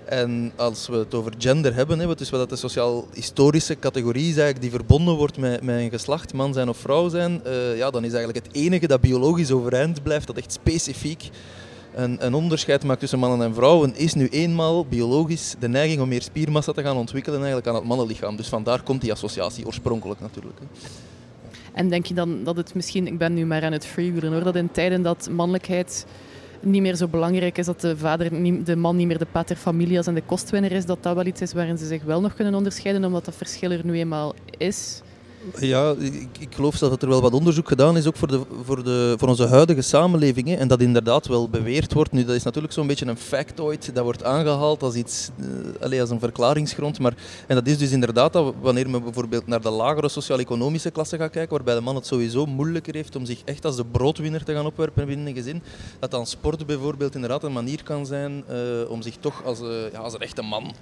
En als we het over gender hebben, hè, wat dus wat de sociaal-historische categorie is eigenlijk die verbonden wordt met, met een geslacht, man zijn of vrouw zijn, eh, ja, dan is eigenlijk het enige dat biologisch overeind blijft, dat echt specifiek een, een onderscheid maakt tussen mannen en vrouwen, is nu eenmaal biologisch de neiging om meer spiermassa te gaan ontwikkelen eigenlijk aan het mannenlichaam. Dus vandaar komt die associatie oorspronkelijk natuurlijk. En denk je dan dat het misschien, ik ben nu maar aan het freewheelen hoor, dat in tijden dat mannelijkheid niet meer zo belangrijk is, dat de, vader, de man niet meer de pater familias en de kostwinner is, dat dat wel iets is waarin ze zich wel nog kunnen onderscheiden, omdat dat verschil er nu eenmaal is? Ja, ik, ik geloof zelfs dat er wel wat onderzoek gedaan is, ook voor, de, voor, de, voor onze huidige samenleving. Hè, en dat inderdaad wel beweerd wordt. Nu, dat is natuurlijk zo'n beetje een factoid. Dat wordt aangehaald als iets, eh, allee, als een verklaringsgrond. Maar, en dat is dus inderdaad dat wanneer men bijvoorbeeld naar de lagere sociaal-economische klasse gaat kijken, waarbij de man het sowieso moeilijker heeft om zich echt als de broodwinner te gaan opwerpen binnen een gezin, dat dan sport bijvoorbeeld inderdaad een manier kan zijn eh, om zich toch als, eh, ja, als een echte man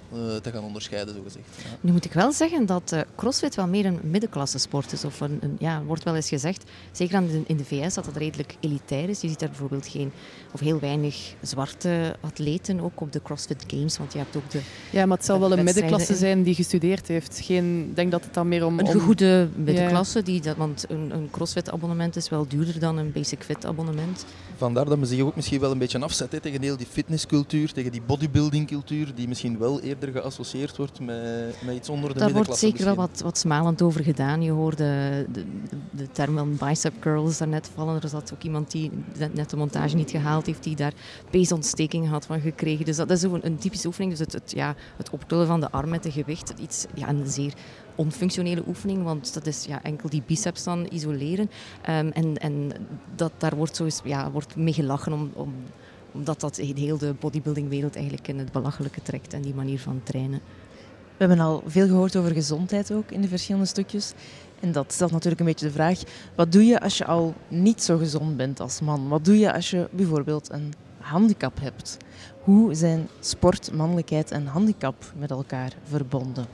te gaan onderscheiden, zogezegd. Ja. Nu moet ik wel zeggen dat CrossFit wel meer een middenklasse sport is. Of een, een- ja, wordt wel eens gezegd, zeker aan de- in de VS, dat het redelijk elitair is. Je ziet daar bijvoorbeeld geen, of heel weinig zwarte atleten, ook op de CrossFit Games. Want je hebt ook de Ja, maar het zal wel een middenklasse zijn die gestudeerd heeft. Geen, ik denk dat het dan meer om... Een om- gegoede middenklasse, die, dat, want een, een CrossFit-abonnement is wel duurder dan een Basic Fit-abonnement. Vandaar dat men zich ook misschien wel een beetje afzet tegen heel die fitnesscultuur, tegen die bodybuildingcultuur, die misschien wel eerder geassocieerd wordt met, met iets onder de Daar wordt middenklasse. zeker wel wat, wat smalend over gedaan. Je hoorde de, de, de term bicep curls daarnet vallen. Er zat ook iemand die net- de montage niet gehaald heeft, die daar peesontsteking had van gekregen. Dus dat is een, een typische oefening. Dus het, het, ja, het optillen van de arm met de gewicht, iets, ja, een zeer onfunctionele oefening, want dat is ja, enkel die biceps dan isoleren. Ehm, en en dat, daar wordt, zo ja, wordt mee gelachen om, om, omdat dat heel de bodybuildingwereld eigenlijk in het belachelijke trekt en die manier van trainen. We hebben al veel gehoord over gezondheid ook in de verschillende stukjes. En dat stelt natuurlijk een beetje de vraag, wat doe je als je al niet zo gezond bent als man? Wat doe je als je bijvoorbeeld een handicap hebt? Hoe zijn sport, mannelijkheid en handicap met elkaar verbonden?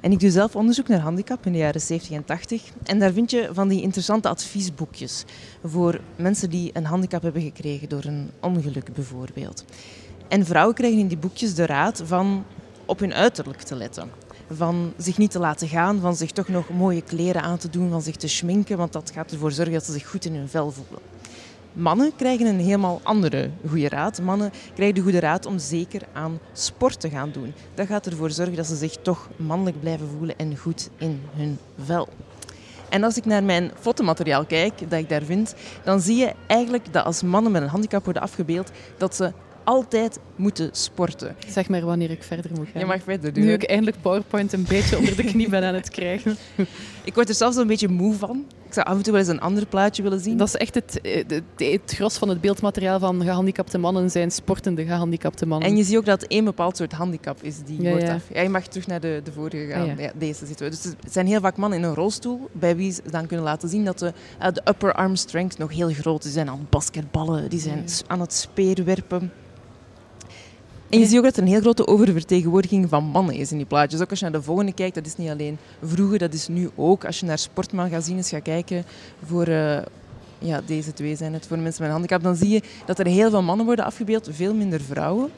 En ik doe zelf onderzoek naar handicap in de jaren 70 en 80. En daar vind je van die interessante adviesboekjes voor mensen die een handicap hebben gekregen door een ongeluk bijvoorbeeld. En vrouwen krijgen in die boekjes de raad van op hun uiterlijk te letten. Van zich niet te laten gaan, van zich toch nog mooie kleren aan te doen, van zich te schminken, want dat gaat ervoor zorgen dat ze zich goed in hun vel voelen. Mannen krijgen een helemaal andere goede raad. Mannen krijgen de goede raad om zeker aan sport te gaan doen. Dat gaat ervoor zorgen dat ze zich toch mannelijk blijven voelen en goed in hun vel. En als ik naar mijn fotomateriaal kijk, dat ik daar vind, dan zie je eigenlijk dat als mannen met een handicap worden afgebeeld, dat ze altijd moeten sporten. Zeg maar wanneer ik verder moet gaan. Je mag verder doen. Nu ik eindelijk PowerPoint een beetje onder de knie ben aan het krijgen. Ik word er zelfs een beetje moe van. Ik zou af en toe wel eens een ander plaatje willen zien. Dat is echt het, eh, het, het gros van het beeldmateriaal van gehandicapte mannen zijn sportende gehandicapte mannen. En je ziet ook dat het één bepaald soort handicap is die Ja, wordt ja. af. Ja, je mag terug naar de, de vorige gaan. Ah, ja. ja. deze zitten we. Dus er zijn heel vaak mannen in een rolstoel bij wie ze dan kunnen laten zien dat de, eh, de upper arm strength nog heel groot is. Die zijn aan het basketballen, die zijn aan het speerwerpen. En je ziet ook dat er een heel grote oververtegenwoordiging van mannen is in die plaatjes. Ook als je naar de volgende kijkt, dat is niet alleen vroeger, dat is nu ook. Als je naar sportmagazines gaat kijken voor... eh, ja, deze twee zijn het voor mensen met een handicap. Dan zie je dat er heel veel mannen worden afgebeeld, veel minder vrouwen.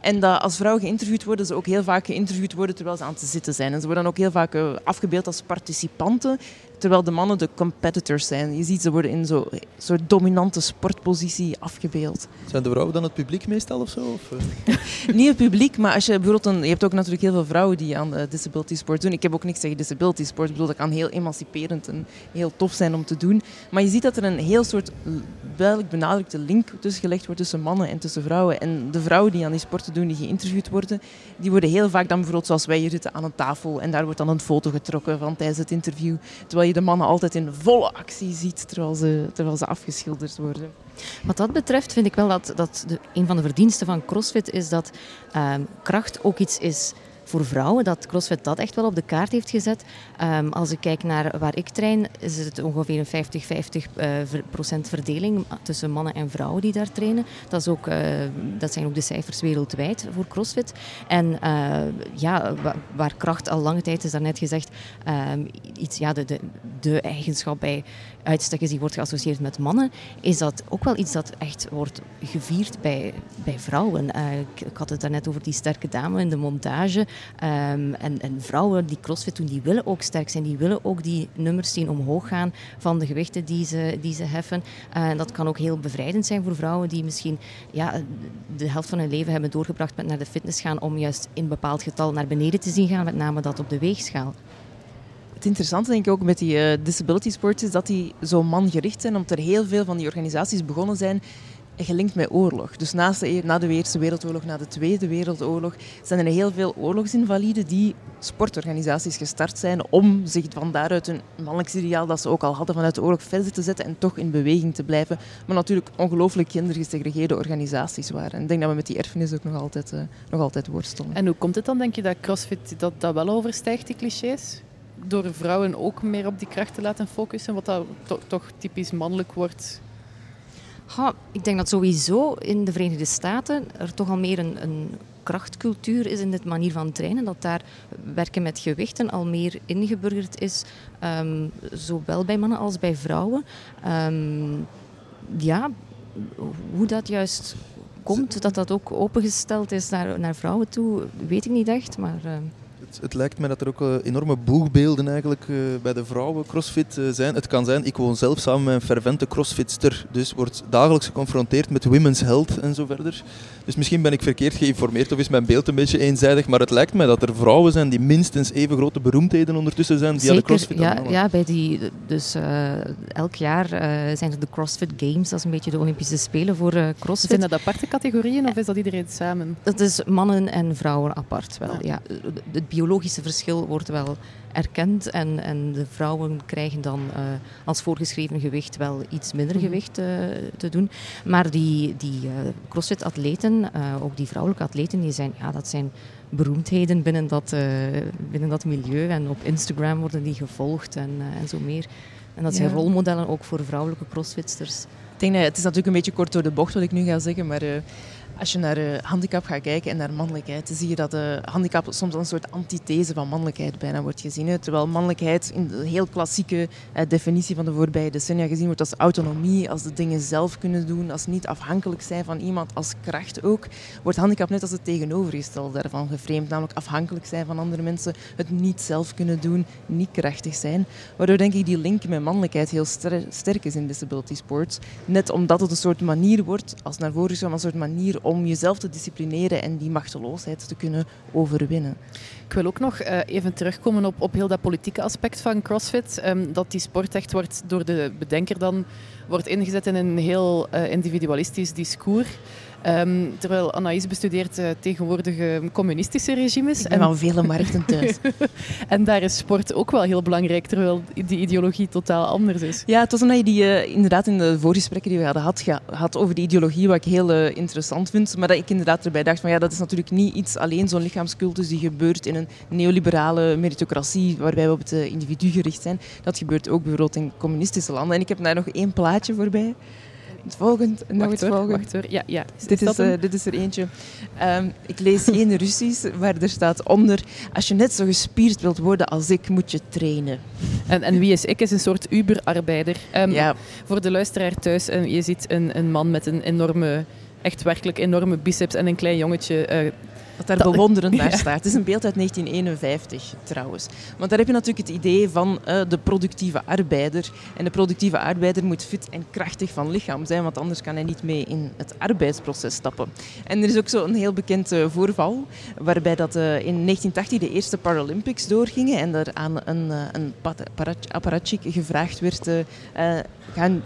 En dat als vrouwen geïnterviewd worden, ze ook heel vaak geïnterviewd worden terwijl ze aan het zitten zijn. En ze worden ook heel vaak eh, afgebeeld als participanten, terwijl de mannen de competitors zijn. Je ziet, ze worden in zo'n soort dominante sportpositie afgebeeld. Zijn de vrouwen dan het publiek meestal of zo? Of, eh? Niet het publiek, maar als je bijvoorbeeld een, je hebt ook natuurlijk heel veel vrouwen die aan eh, disability sport doen. Ik heb ook niks tegen disability sport. Ik bedoel, dat kan heel emanciperend en heel tof zijn om te doen. Maar je ziet dat er een heel soort duidelijk benadrukte link tussen gelegd wordt tussen mannen en tussen vrouwen. En de vrouwen die aan die sporten doen, die geïnterviewd worden, die worden heel vaak dan bijvoorbeeld zoals wij hier zitten aan een tafel en daar wordt dan een foto getrokken van tijdens het interview. Terwijl de mannen altijd in volle actie ziet terwijl ze, terwijl ze afgeschilderd worden. Wat dat betreft vind ik wel dat, dat de, een van de verdiensten van CrossFit is dat ehm, kracht ook iets is voor vrouwen, dat CrossFit dat echt wel op de kaart heeft gezet. Ehm, als ik kijk naar waar ik train, is het ongeveer een 50-50 eh, ver- procent verdeling tussen mannen en vrouwen die daar trainen. Dat, is ook, eh, dat zijn ook de cijfers wereldwijd voor CrossFit. En eh, ja, wa- waar kracht al lange tijd is daarnet gezegd, ehm, iets, ja, de, de eigenschap bij uitstek is die wordt geassocieerd met mannen, is dat ook wel iets dat echt wordt gevierd bij, bij vrouwen. Eh, ik, had het daarnet over die sterke dame in de montage. Ehm, en, en vrouwen die crossfit doen, die willen ook sterk zijn. Die willen ook die nummers zien omhoog gaan van de gewichten die ze, die ze heffen. Eh, En dat kan ook heel bevrijdend zijn voor vrouwen die misschien ja, de helft van hun leven hebben doorgebracht met naar de fitness gaan om juist in bepaald getal naar beneden te zien gaan, met name dat op de weegschaal. Het interessante denk ik ook met die eh, disability sports is dat die zo mangericht zijn, omdat er heel veel van die organisaties begonnen zijn gelinkt met oorlog. Dus naast de, e- na de Eerste Wereldoorlog, na de Tweede Wereldoorlog, zijn er heel veel oorlogsinvaliden die sportorganisaties gestart zijn om zich van daaruit mannelijk ideaal dat ze ook al hadden vanuit de oorlog verder te zetten en toch in beweging te blijven. Maar natuurlijk ongelooflijk gendergesegregeerde organisaties waren. En ik denk dat we met die erfenis ook nog altijd, eh, nog altijd worstelen. En hoe komt het dan, denk je, dat CrossFit dat, dat wel overstijgt, die clichés? Door vrouwen ook meer op die kracht te laten focussen, wat dat to- toch typisch mannelijk wordt. Ha, ik denk dat sowieso in de Verenigde Staten er toch al meer een, een krachtcultuur is in dit manier van trainen. Dat daar werken met gewichten al meer ingeburgerd is, ehm, zowel bij mannen als bij vrouwen. Ehm, ja, hoe dat juist komt, dat dat ook opengesteld is naar, naar vrouwen toe, weet ik niet echt. Maar, ehm, Het, het lijkt mij dat er ook eh, enorme boegbeelden eigenlijk eh, bij de vrouwen crossfit eh, zijn. Het kan zijn, ik woon zelf samen met een fervente crossfitster, dus wordt dagelijks geconfronteerd met women's health en zo verder. Dus misschien ben ik verkeerd geïnformeerd of is mijn beeld een beetje eenzijdig, maar het lijkt mij dat er vrouwen zijn die minstens even grote beroemdheden ondertussen zijn via de crossfit. ja, ja, bij die, dus eh, elk jaar eh, zijn er de CrossFit Games, dat is een beetje de Olympische Spelen voor eh, CrossFit. Zijn dat aparte categorieën of is dat iedereen samen? Dat is mannen en vrouwen apart wel. Ja. Het biologische verschil wordt wel erkend en, en de vrouwen krijgen dan eh, als voorgeschreven gewicht wel iets minder Mhm. gewicht eh, te doen. Maar die, die eh, crossfit-atleten, ook die vrouwelijke atleten, die zijn, ja, dat zijn beroemdheden binnen dat, binnen dat milieu. En op Instagram worden die gevolgd en, en zo meer. En dat zijn Ja. rolmodellen ook voor vrouwelijke crossfitsters. Ik denk dat het is natuurlijk een beetje kort door de bocht wat ik nu ga zeggen, maar Als je naar uh, handicap gaat kijken en naar mannelijkheid, dan zie je dat uh, handicap soms als een soort antithese van mannelijkheid bijna wordt gezien. Terwijl mannelijkheid in de heel klassieke uh, definitie van de voorbije decennia gezien wordt als autonomie, als de dingen zelf kunnen doen, als niet afhankelijk zijn van iemand, als kracht ook, wordt handicap net als het tegenovergestelde daarvan geframed. Namelijk afhankelijk zijn van andere mensen, het niet zelf kunnen doen, niet krachtig zijn. Waardoor denk ik die link met mannelijkheid heel ster sterk is in disability sports. Net omdat het een soort manier wordt, als naar voren is, een soort manier om jezelf te disciplineren en die machteloosheid te kunnen overwinnen. Ik wil ook nog uh, even terugkomen op, op heel dat politieke aspect van CrossFit. Um, dat die sport echt wordt door de bedenker dan wordt ingezet in een heel uh, individualistisch discours. Um, terwijl Anaïs bestudeert uh, tegenwoordig communistische regimes. En... vele markten thuis. en daar is sport ook wel heel belangrijk, terwijl die ideologie totaal anders is. Ja, het was omdat je die uh, inderdaad in de voorgesprekken die we hadden had, had over die ideologie, wat ik heel uh, interessant vind. Maar dat ik inderdaad erbij dacht van ja, dat is natuurlijk niet iets alleen zo'n lichaamscultus die gebeurt in een neoliberale meritocratie waarbij we op het individu gericht zijn. Dat gebeurt ook bijvoorbeeld in communistische landen. En ik heb daar nog één plaatje voorbij. Het volgende, nog wacht het volgende. Wacht hoor, ja, ja. dit, is, uh, dit is er eentje. Um, ik lees geen Russisch, waar er staat onder... Als je net zo gespierd wilt worden als ik, moet je trainen. En, en wie is ik? Is een soort Uber-arbeider. Um, ja. Voor de luisteraar thuis, um, je ziet een, een man met een enorme... Echt werkelijk enorme biceps en een klein jongetje uh, dat daar bewonderend naar staat. Het is een beeld uit 1951 trouwens. Want daar heb je natuurlijk het idee van uh, de productieve arbeider. En de productieve arbeider moet fit en krachtig van lichaam zijn, want anders kan hij niet mee in het arbeidsproces stappen. En er is ook zo een heel bekend uh, voorval, waarbij dat uh, in 1980 de eerste Paralympics doorgingen en er aan een, een apparatchik gevraagd werd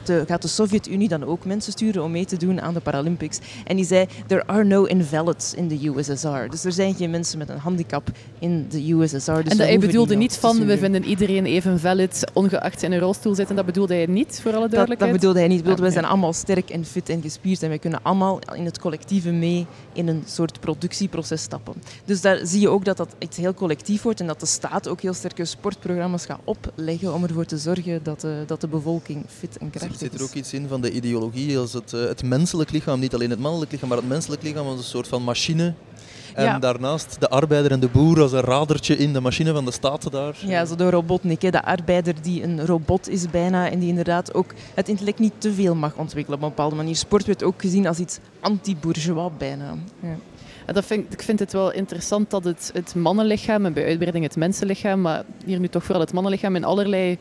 de, gaat de Sovjet-Unie dan ook mensen sturen om mee te doen aan de Paralympics. En die zei, there are no invalids in the USSR. Dus er zijn geen mensen met een handicap in de USSR. Dus en dat hij bedoelde niet van, we vinden iedereen even valid, ongeacht in een rolstoel zitten. Dat bedoelde hij niet, voor alle duidelijkheid? Dat, dat bedoelde hij niet. Bedoelde. Wij zijn allemaal sterk en fit en gespierd. En wij kunnen allemaal in het collectieve mee in een soort productieproces stappen. Dus daar zie je ook dat dat iets heel collectief wordt. En dat de staat ook heel sterke sportprogramma's gaat opleggen om ervoor te zorgen dat de, dat de bevolking fit en krachtig is. Zit er ook iets in van de ideologie als het, het menselijk lichaam, niet alleen het mannelijk lichaam, maar het menselijk lichaam als een soort van machine en ja. daarnaast de arbeider en de boer als een radertje in de machine van de staat daar. Ja, zo de robotnik. Hè. De arbeider die een robot is bijna en die inderdaad ook het intellect niet te veel mag ontwikkelen op een bepaalde manier. Sport werd ook gezien als iets anti-bourgeois bijna. Ja. Dat vind, ik vind het wel interessant dat het, het mannenlichaam en bij uitbreiding het mensenlichaam, maar hier nu toch vooral het mannenlichaam in allerlei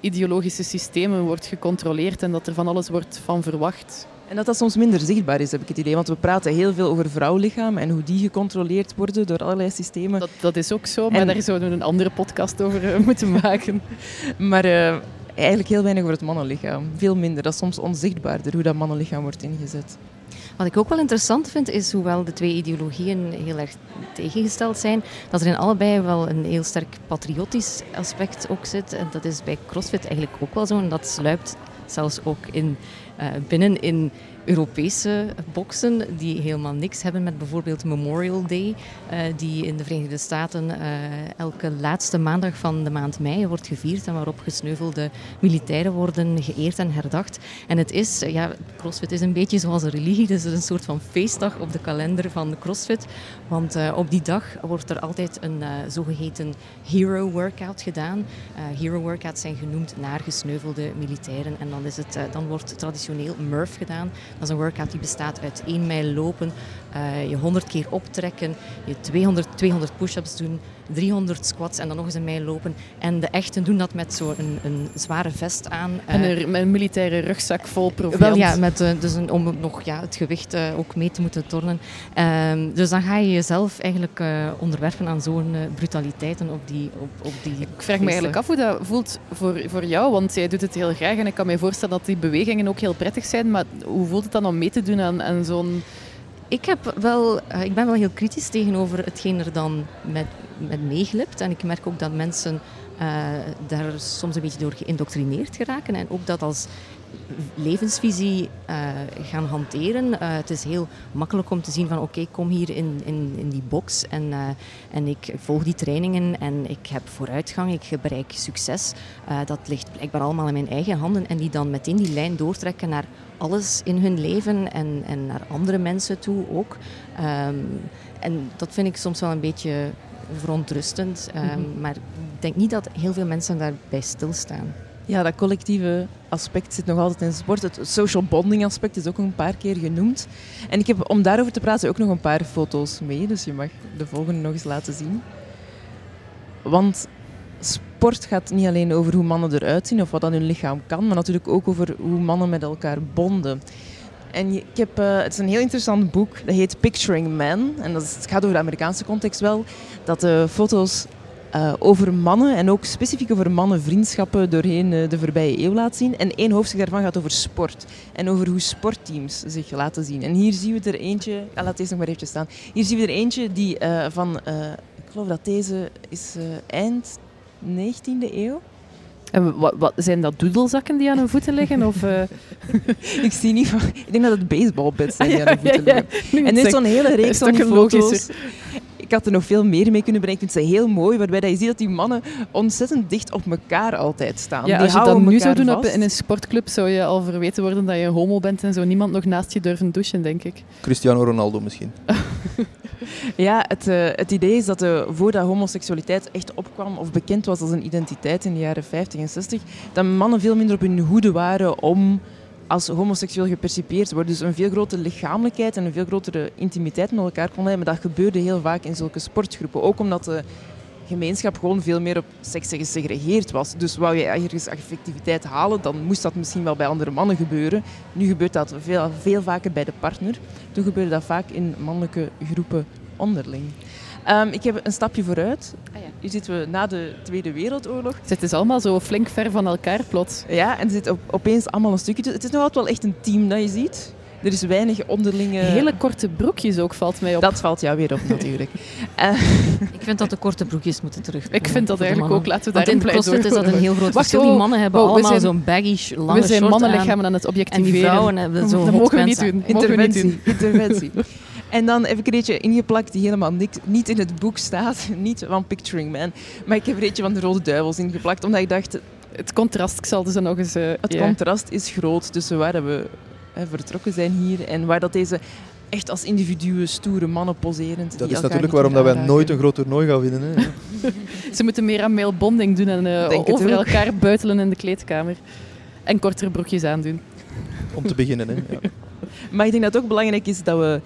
ideologische systemen wordt gecontroleerd en dat er van alles wordt van verwacht. En dat dat soms minder zichtbaar is, heb ik het idee. Want we praten heel veel over vrouwlichaam en hoe die gecontroleerd worden door allerlei systemen. Dat, dat is ook zo, maar en... daar zouden we een andere podcast over uh, moeten maken. maar uh, eigenlijk heel weinig over het mannenlichaam. Veel minder. Dat is soms onzichtbaarder hoe dat mannenlichaam wordt ingezet. Wat ik ook wel interessant vind, is hoewel de twee ideologieën heel erg tegengesteld zijn, dat er in allebei wel een heel sterk patriotisch aspect ook zit. En dat is bij CrossFit eigenlijk ook wel zo. En dat sluipt zelfs ook in, uh, binnen in Europese boksen die helemaal niks hebben met bijvoorbeeld Memorial Day, uh, die in de Verenigde Staten uh, elke laatste maandag van de maand mei wordt gevierd en waarop gesneuvelde militairen worden geëerd en herdacht. En het is, ja, CrossFit is een beetje zoals een religie, dus het is een soort van feestdag op de kalender van de CrossFit, want op die dag wordt er altijd een zogeheten hero workout gedaan. hero workouts zijn genoemd naar gesneuvelde militairen en dan, is het, dan wordt traditioneel Murph gedaan. Dat is een workout die bestaat uit één mijl lopen, uh, je 100 keer optrekken, je 200, 200 push-ups doen, 300 squats en dan nog eens een mijl lopen. En de echten doen dat met zo'n een, een, zware vest aan. En een, met een militaire rugzak vol proviant. Wel ja, met, uh, dus een, om nog ja, het gewicht ook mee te moeten tornen. Um, dus dan ga je jezelf eigenlijk onderwerpen aan zo'n brutaliteiten op die, op, op die Ik vraag me eigenlijk af hoe dat voelt voor, voor jou, want jij doet het heel graag en ik kan me voorstellen dat die bewegingen ook heel prettig zijn, maar hoe voelt het dan om mee te doen aan, aan zo'n ik, heb wel, uh, ik ben wel heel kritisch tegenover hetgeen er dan met, met meeglipt. En ik merk ook dat mensen eh, daar soms een beetje door geïndoctrineerd geraken. En ook dat als levensvisie uh, gaan hanteren. Eh, het is heel makkelijk om te zien van oké, ik kom hier in, in, in die box en, uh, en ik volg die trainingen en ik heb vooruitgang, ik bereik succes. dat ligt blijkbaar allemaal in mijn eigen handen en die dan meteen die lijn doortrekken naar alles in hun leven en, en naar andere mensen toe ook. Um, en dat vind ik soms wel een beetje verontrustend, um, mm-hmm. maar ik denk niet dat heel veel mensen daarbij stilstaan. Ja, dat collectieve aspect zit nog altijd in sport. Het social bonding aspect is ook een paar keer genoemd. En ik heb om daarover te praten ook nog een paar foto's mee. Dus je mag de volgende nog eens laten zien. Want sport gaat niet alleen over hoe mannen eruit zien of wat aan hun lichaam kan, maar natuurlijk ook over hoe mannen met elkaar bonden. En ik heb, uh, het is een heel interessant boek, dat heet Picturing Men. En dat het gaat over de Amerikaanse context wel. Dat de foto's uh, over mannen en ook specifiek over mannenvriendschappen doorheen uh, de voorbije eeuw laat zien. En één hoofdstuk daarvan gaat over sport en over hoe sportteams zich laten zien. En hier zien we er eentje, ah, laat deze nog maar even staan. Hier zien we er eentje die uh, van, ik geloof dat deze is eind 19e eeuw. En wat, wat, zijn dat doedelzakken die aan hun voeten liggen? Of, ik zie niet van. Ik denk dat het baseballbeds zijn die aan hun voeten liggen. Ja, ja. En dit is zo'n hele reeks van die foto's ik had er nog veel meer mee kunnen brengen. Ik vind ze heel mooi, waarbij dat je ziet dat die mannen ontzettend dicht op elkaar altijd staan. Ja, als je dat nu zou doen op, in een sportclub, zou je al verweten worden dat je een homo bent en zou niemand nog naast je durven douchen, denk ik. Cristiano Ronaldo misschien. ja, het, uh, het idee is dat uh, voordat homoseksualiteit echt opkwam of bekend was als een identiteit in de jaren 50 en 60, dat mannen veel minder op hun hoede waren om als homoseksueel gepercipieerd wordt. Dus een veel grotere lichamelijkheid en een veel grotere intimiteit met elkaar konden hebben. Dat gebeurde heel vaak in zulke sportgroepen. Ook omdat de gemeenschap gewoon veel meer op seks gesegregeerd was. Dus wou je ergens affectiviteit halen, dan moest dat misschien wel bij andere mannen gebeuren. Nu gebeurt dat veel, veel vaker bij de partner. Toen gebeurde dat vaak in mannelijke groepen onderling. Um, ik heb een stapje vooruit. Ah, ja. Hier zitten we na de Tweede Wereldoorlog. Het is allemaal zo flink ver van elkaar plots. Ja, en er zit op, opeens allemaal een stukje. Het is nog altijd wel echt een team dat je ziet. Er is weinig onderlinge... Hele korte broekjes ook, valt mij op. Dat valt jou weer op, natuurlijk. uh... Ik vind dat de korte broekjes moeten terug. Ik vind dat eigenlijk ook. Laten we daar in CrossFit is dat een heel groot verschil. Die mannen hebben wow, allemaal zo'n baggy, lange We zijn mannenlichamen aan het objectiveren. En die vrouwen hebben zo'n Dat mogen we niet doen. Interventie. Interventie. En dan heb ik er eentje ingepakt die helemaal niks, niet in het boek staat. Niet van Picturing Man. Maar ik heb er eentje van de Rode Duivels ingeplakt. Omdat ik dacht... Het contrast, ik zal dus nog eens... Uh, het contrast is groot tussen waar we hè, vertrokken zijn hier en waar dat deze echt als individuen stoere mannen poserend. Dat is natuurlijk waarom dat wij nooit een groot toernooi gaan winnen. Hè. Ze moeten meer aan male bonding doen en uh, over elkaar buitelen in de kleedkamer. En kortere broekjes aandoen. Om te beginnen, hè. Ja. Maar ik denk dat het ook belangrijk is dat we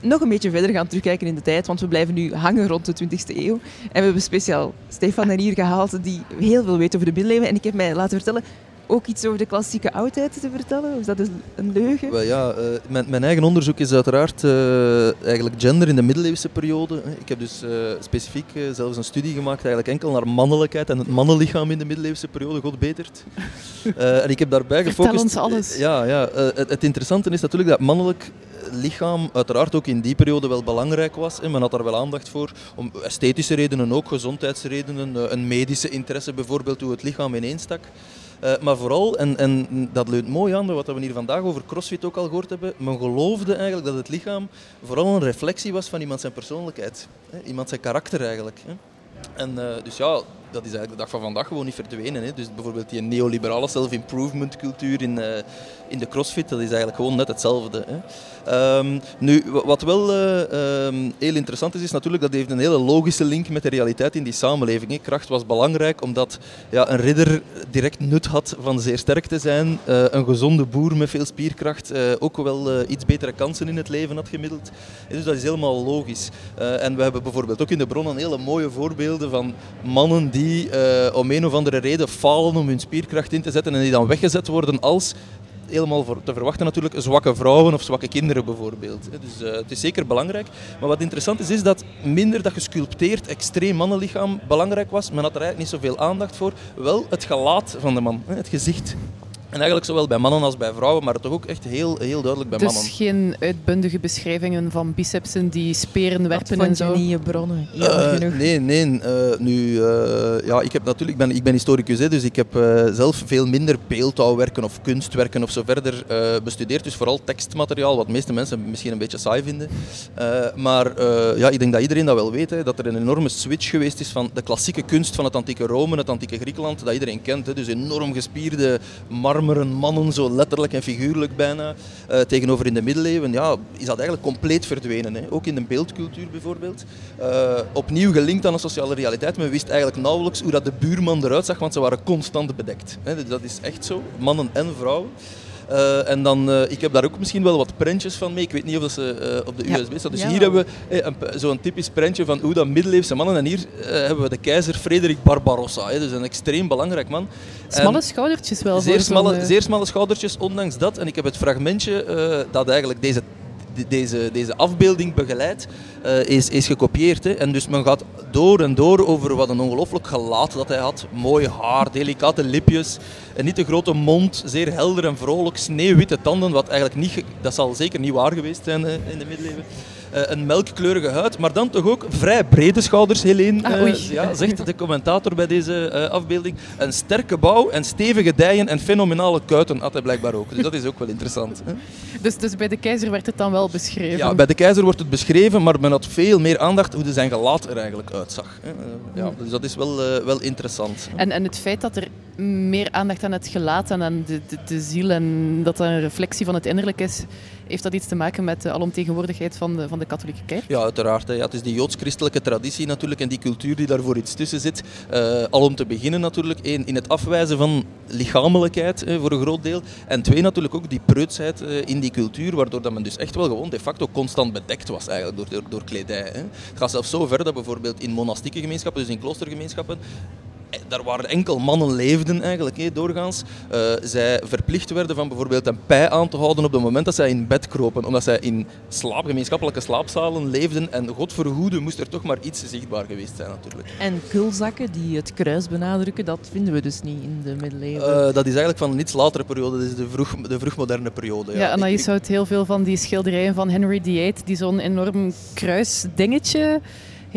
nog een beetje verder gaan terugkijken in de tijd, want we blijven nu hangen rond de 20e eeuw. En we hebben speciaal Stefan er hier gehaald, die heel veel weet over de middeleeuwen. En ik heb mij laten vertellen ook iets over de klassieke oudheid te vertellen? Of is dat een leugen? Wel ja, uh, mijn, mijn, eigen onderzoek is uiteraard uh, eigenlijk gender in de middeleeuwse periode. Ik heb dus uh, specifiek zelfs een studie gemaakt eigenlijk enkel naar mannelijkheid en het mannenlichaam in de middeleeuwse periode, god betert. en ik heb daarbij gefocust... Vertel ons alles. Ja, ja het, het interessante is natuurlijk dat mannelijk lichaam uiteraard ook in die periode wel belangrijk was. En men had daar wel aandacht voor, om esthetische redenen ook, gezondheidsredenen, eh, een medische interesse bijvoorbeeld, hoe het lichaam ineenstak. Uh, maar vooral, en, en dat leunt mooi aan wat we hier vandaag over CrossFit ook al gehoord hebben, men geloofde eigenlijk dat het lichaam vooral een reflectie was van iemand zijn persoonlijkheid. Hè? Iemand zijn karakter eigenlijk. Hè? En uh, dus ja, dat is eigenlijk de dag van vandaag gewoon niet verdwenen. Hè. Dus bijvoorbeeld die neoliberale self-improvement cultuur in, uh, in de crossfit, dat is eigenlijk gewoon net hetzelfde. Hè. Um, nu, wat wel uh, um, heel interessant is, is natuurlijk dat heeft een hele logische link met de realiteit in die samenleving. Kracht was belangrijk omdat ja, een ridder direct nut had van zeer sterk te zijn. Uh, een gezonde boer met veel spierkracht ook wel iets betere kansen in het leven had gemiddeld. dus dat is helemaal logisch. en we hebben bijvoorbeeld ook in de bron een hele mooie voorbeelden van mannen die die uh, om een of andere reden falen om hun spierkracht in te zetten en die dan weggezet worden als helemaal voor te verwachten natuurlijk zwakke vrouwen of zwakke kinderen bijvoorbeeld. Dus uh, het is zeker belangrijk. Maar wat interessant is, is dat minder dat gesculpteerd extreem mannenlichaam belangrijk was. Men had er eigenlijk niet zoveel aandacht voor. Wel het gelaat van de man, het gezicht. En eigenlijk zowel bij mannen als bij vrouwen, maar toch ook echt heel, heel duidelijk bij dus mannen. geen uitbundige beschrijvingen van bicepsen die speren werpen en zo? je niet je bronnen? Ja, genoeg. nee, nee. eh, nu, eh, ja, ik, heb natuurlijk, ik, ben, ik ben historicus, hè, dus ik heb eh, zelf veel minder beeldhouwwerken of kunstwerken of zo verder eh, bestudeerd. Dus vooral tekstmateriaal, wat de meeste mensen misschien een beetje saai vinden. Eh, maar eh, ja, ik denk dat iedereen dat wel weet, hè, dat er een enorme switch geweest is van de klassieke kunst van het antieke Rome, het antieke Griekenland, dat iedereen kent. Hè, dus enorm gespierde mannen, zo letterlijk en figuurlijk bijna. eh, tegenover in de middeleeuwen ja, is dat eigenlijk compleet verdwenen. Hè. Ook in de beeldcultuur bijvoorbeeld. Eh, opnieuw gelinkt aan een sociale realiteit. Men wist eigenlijk nauwelijks hoe dat de buurman eruit zag, want ze waren constant bedekt. Hè. Dat is echt zo, mannen en vrouwen. Eh, en dan, eh, ik heb daar ook misschien wel wat prentjes van mee. Ik weet niet of dat ze eh, op de Ja. USB staat. Dus Ja. hier hebben we zo'n typisch prentje van hoe dat middeleeuwse mannen. En hier hebben we de keizer Frederik Barbarossa. Hè. Dus een extreem belangrijk man. Smalle En- schoudertjes wel zeer smalle, zeer smalle schoudertjes, ondanks dat. En ik heb het fragmentje dat eigenlijk deze, de- deze, deze afbeelding begeleidt, eh, is, is gekopieerd. Hè. En dus men gaat door en door over wat een ongelooflijk gelaat dat hij had. Mooi haar, delicate lipjes, een niet te grote mond, zeer helder en vrolijk, sneeuwwitte tanden, wat eigenlijk niet, dat zal zeker niet waar geweest zijn in de middeleeuwen. Eh, een melkkleurige huid, maar dan toch ook vrij brede schouders, Helene. Ah, eh, ja, zegt de commentator bij deze eh, afbeelding. Een sterke bouw en stevige dijen en fenomenale kuiten had hij blijkbaar ook. Dus dat is ook wel interessant. Hè? Dus, dus bij de keizer werd het dan wel beschreven? Ja, bij de keizer wordt het beschreven, maar men had veel meer aandacht hoe de zijn gelaat er eigenlijk uitzag. Hè? Ja, dus dat is wel, wel interessant. En, en het feit dat er meer aandacht aan het gelaat en aan de, de, de ziel en dat dat een reflectie van het innerlijk is, heeft dat iets te maken met de alomtegenwoordigheid van de, van de katholieke kerk? Ja, uiteraard. Hè. Ja, het is die joods-christelijke traditie natuurlijk en die cultuur die daarvoor iets tussen zit. Eh, al om te beginnen natuurlijk, één, in het afwijzen van lichamelijkheid voor een groot deel. En twee, natuurlijk ook die preutsheid eh, in die cultuur, waardoor dat men dus echt wel gewoon de facto constant bedekt was eigenlijk door, door, kledij. Hè. Het gaat zelfs zo ver dat bijvoorbeeld in monastieke gemeenschappen, dus in kloostergemeenschappen, daar waren enkel mannen leefden eigenlijk, hè, doorgaans. Eh, zij verplicht werden van bijvoorbeeld een pij aan te houden op het moment dat zij in bed kropen. Omdat zij in slaap, gemeenschappelijke slaapzalen leefden. En God verhoede moest er toch maar iets zichtbaar geweest zijn natuurlijk. En kulzakken die het kruis benadrukken, dat vinden we dus niet in de middeleeuwen. Eh, dat is eigenlijk van een iets latere periode, dat is de, vroeg, de vroegmoderne periode. Ja, Ja, en dan is houdt heel veel van die schilderijen van Henry VIII, die zo'n enorm kruisdingetje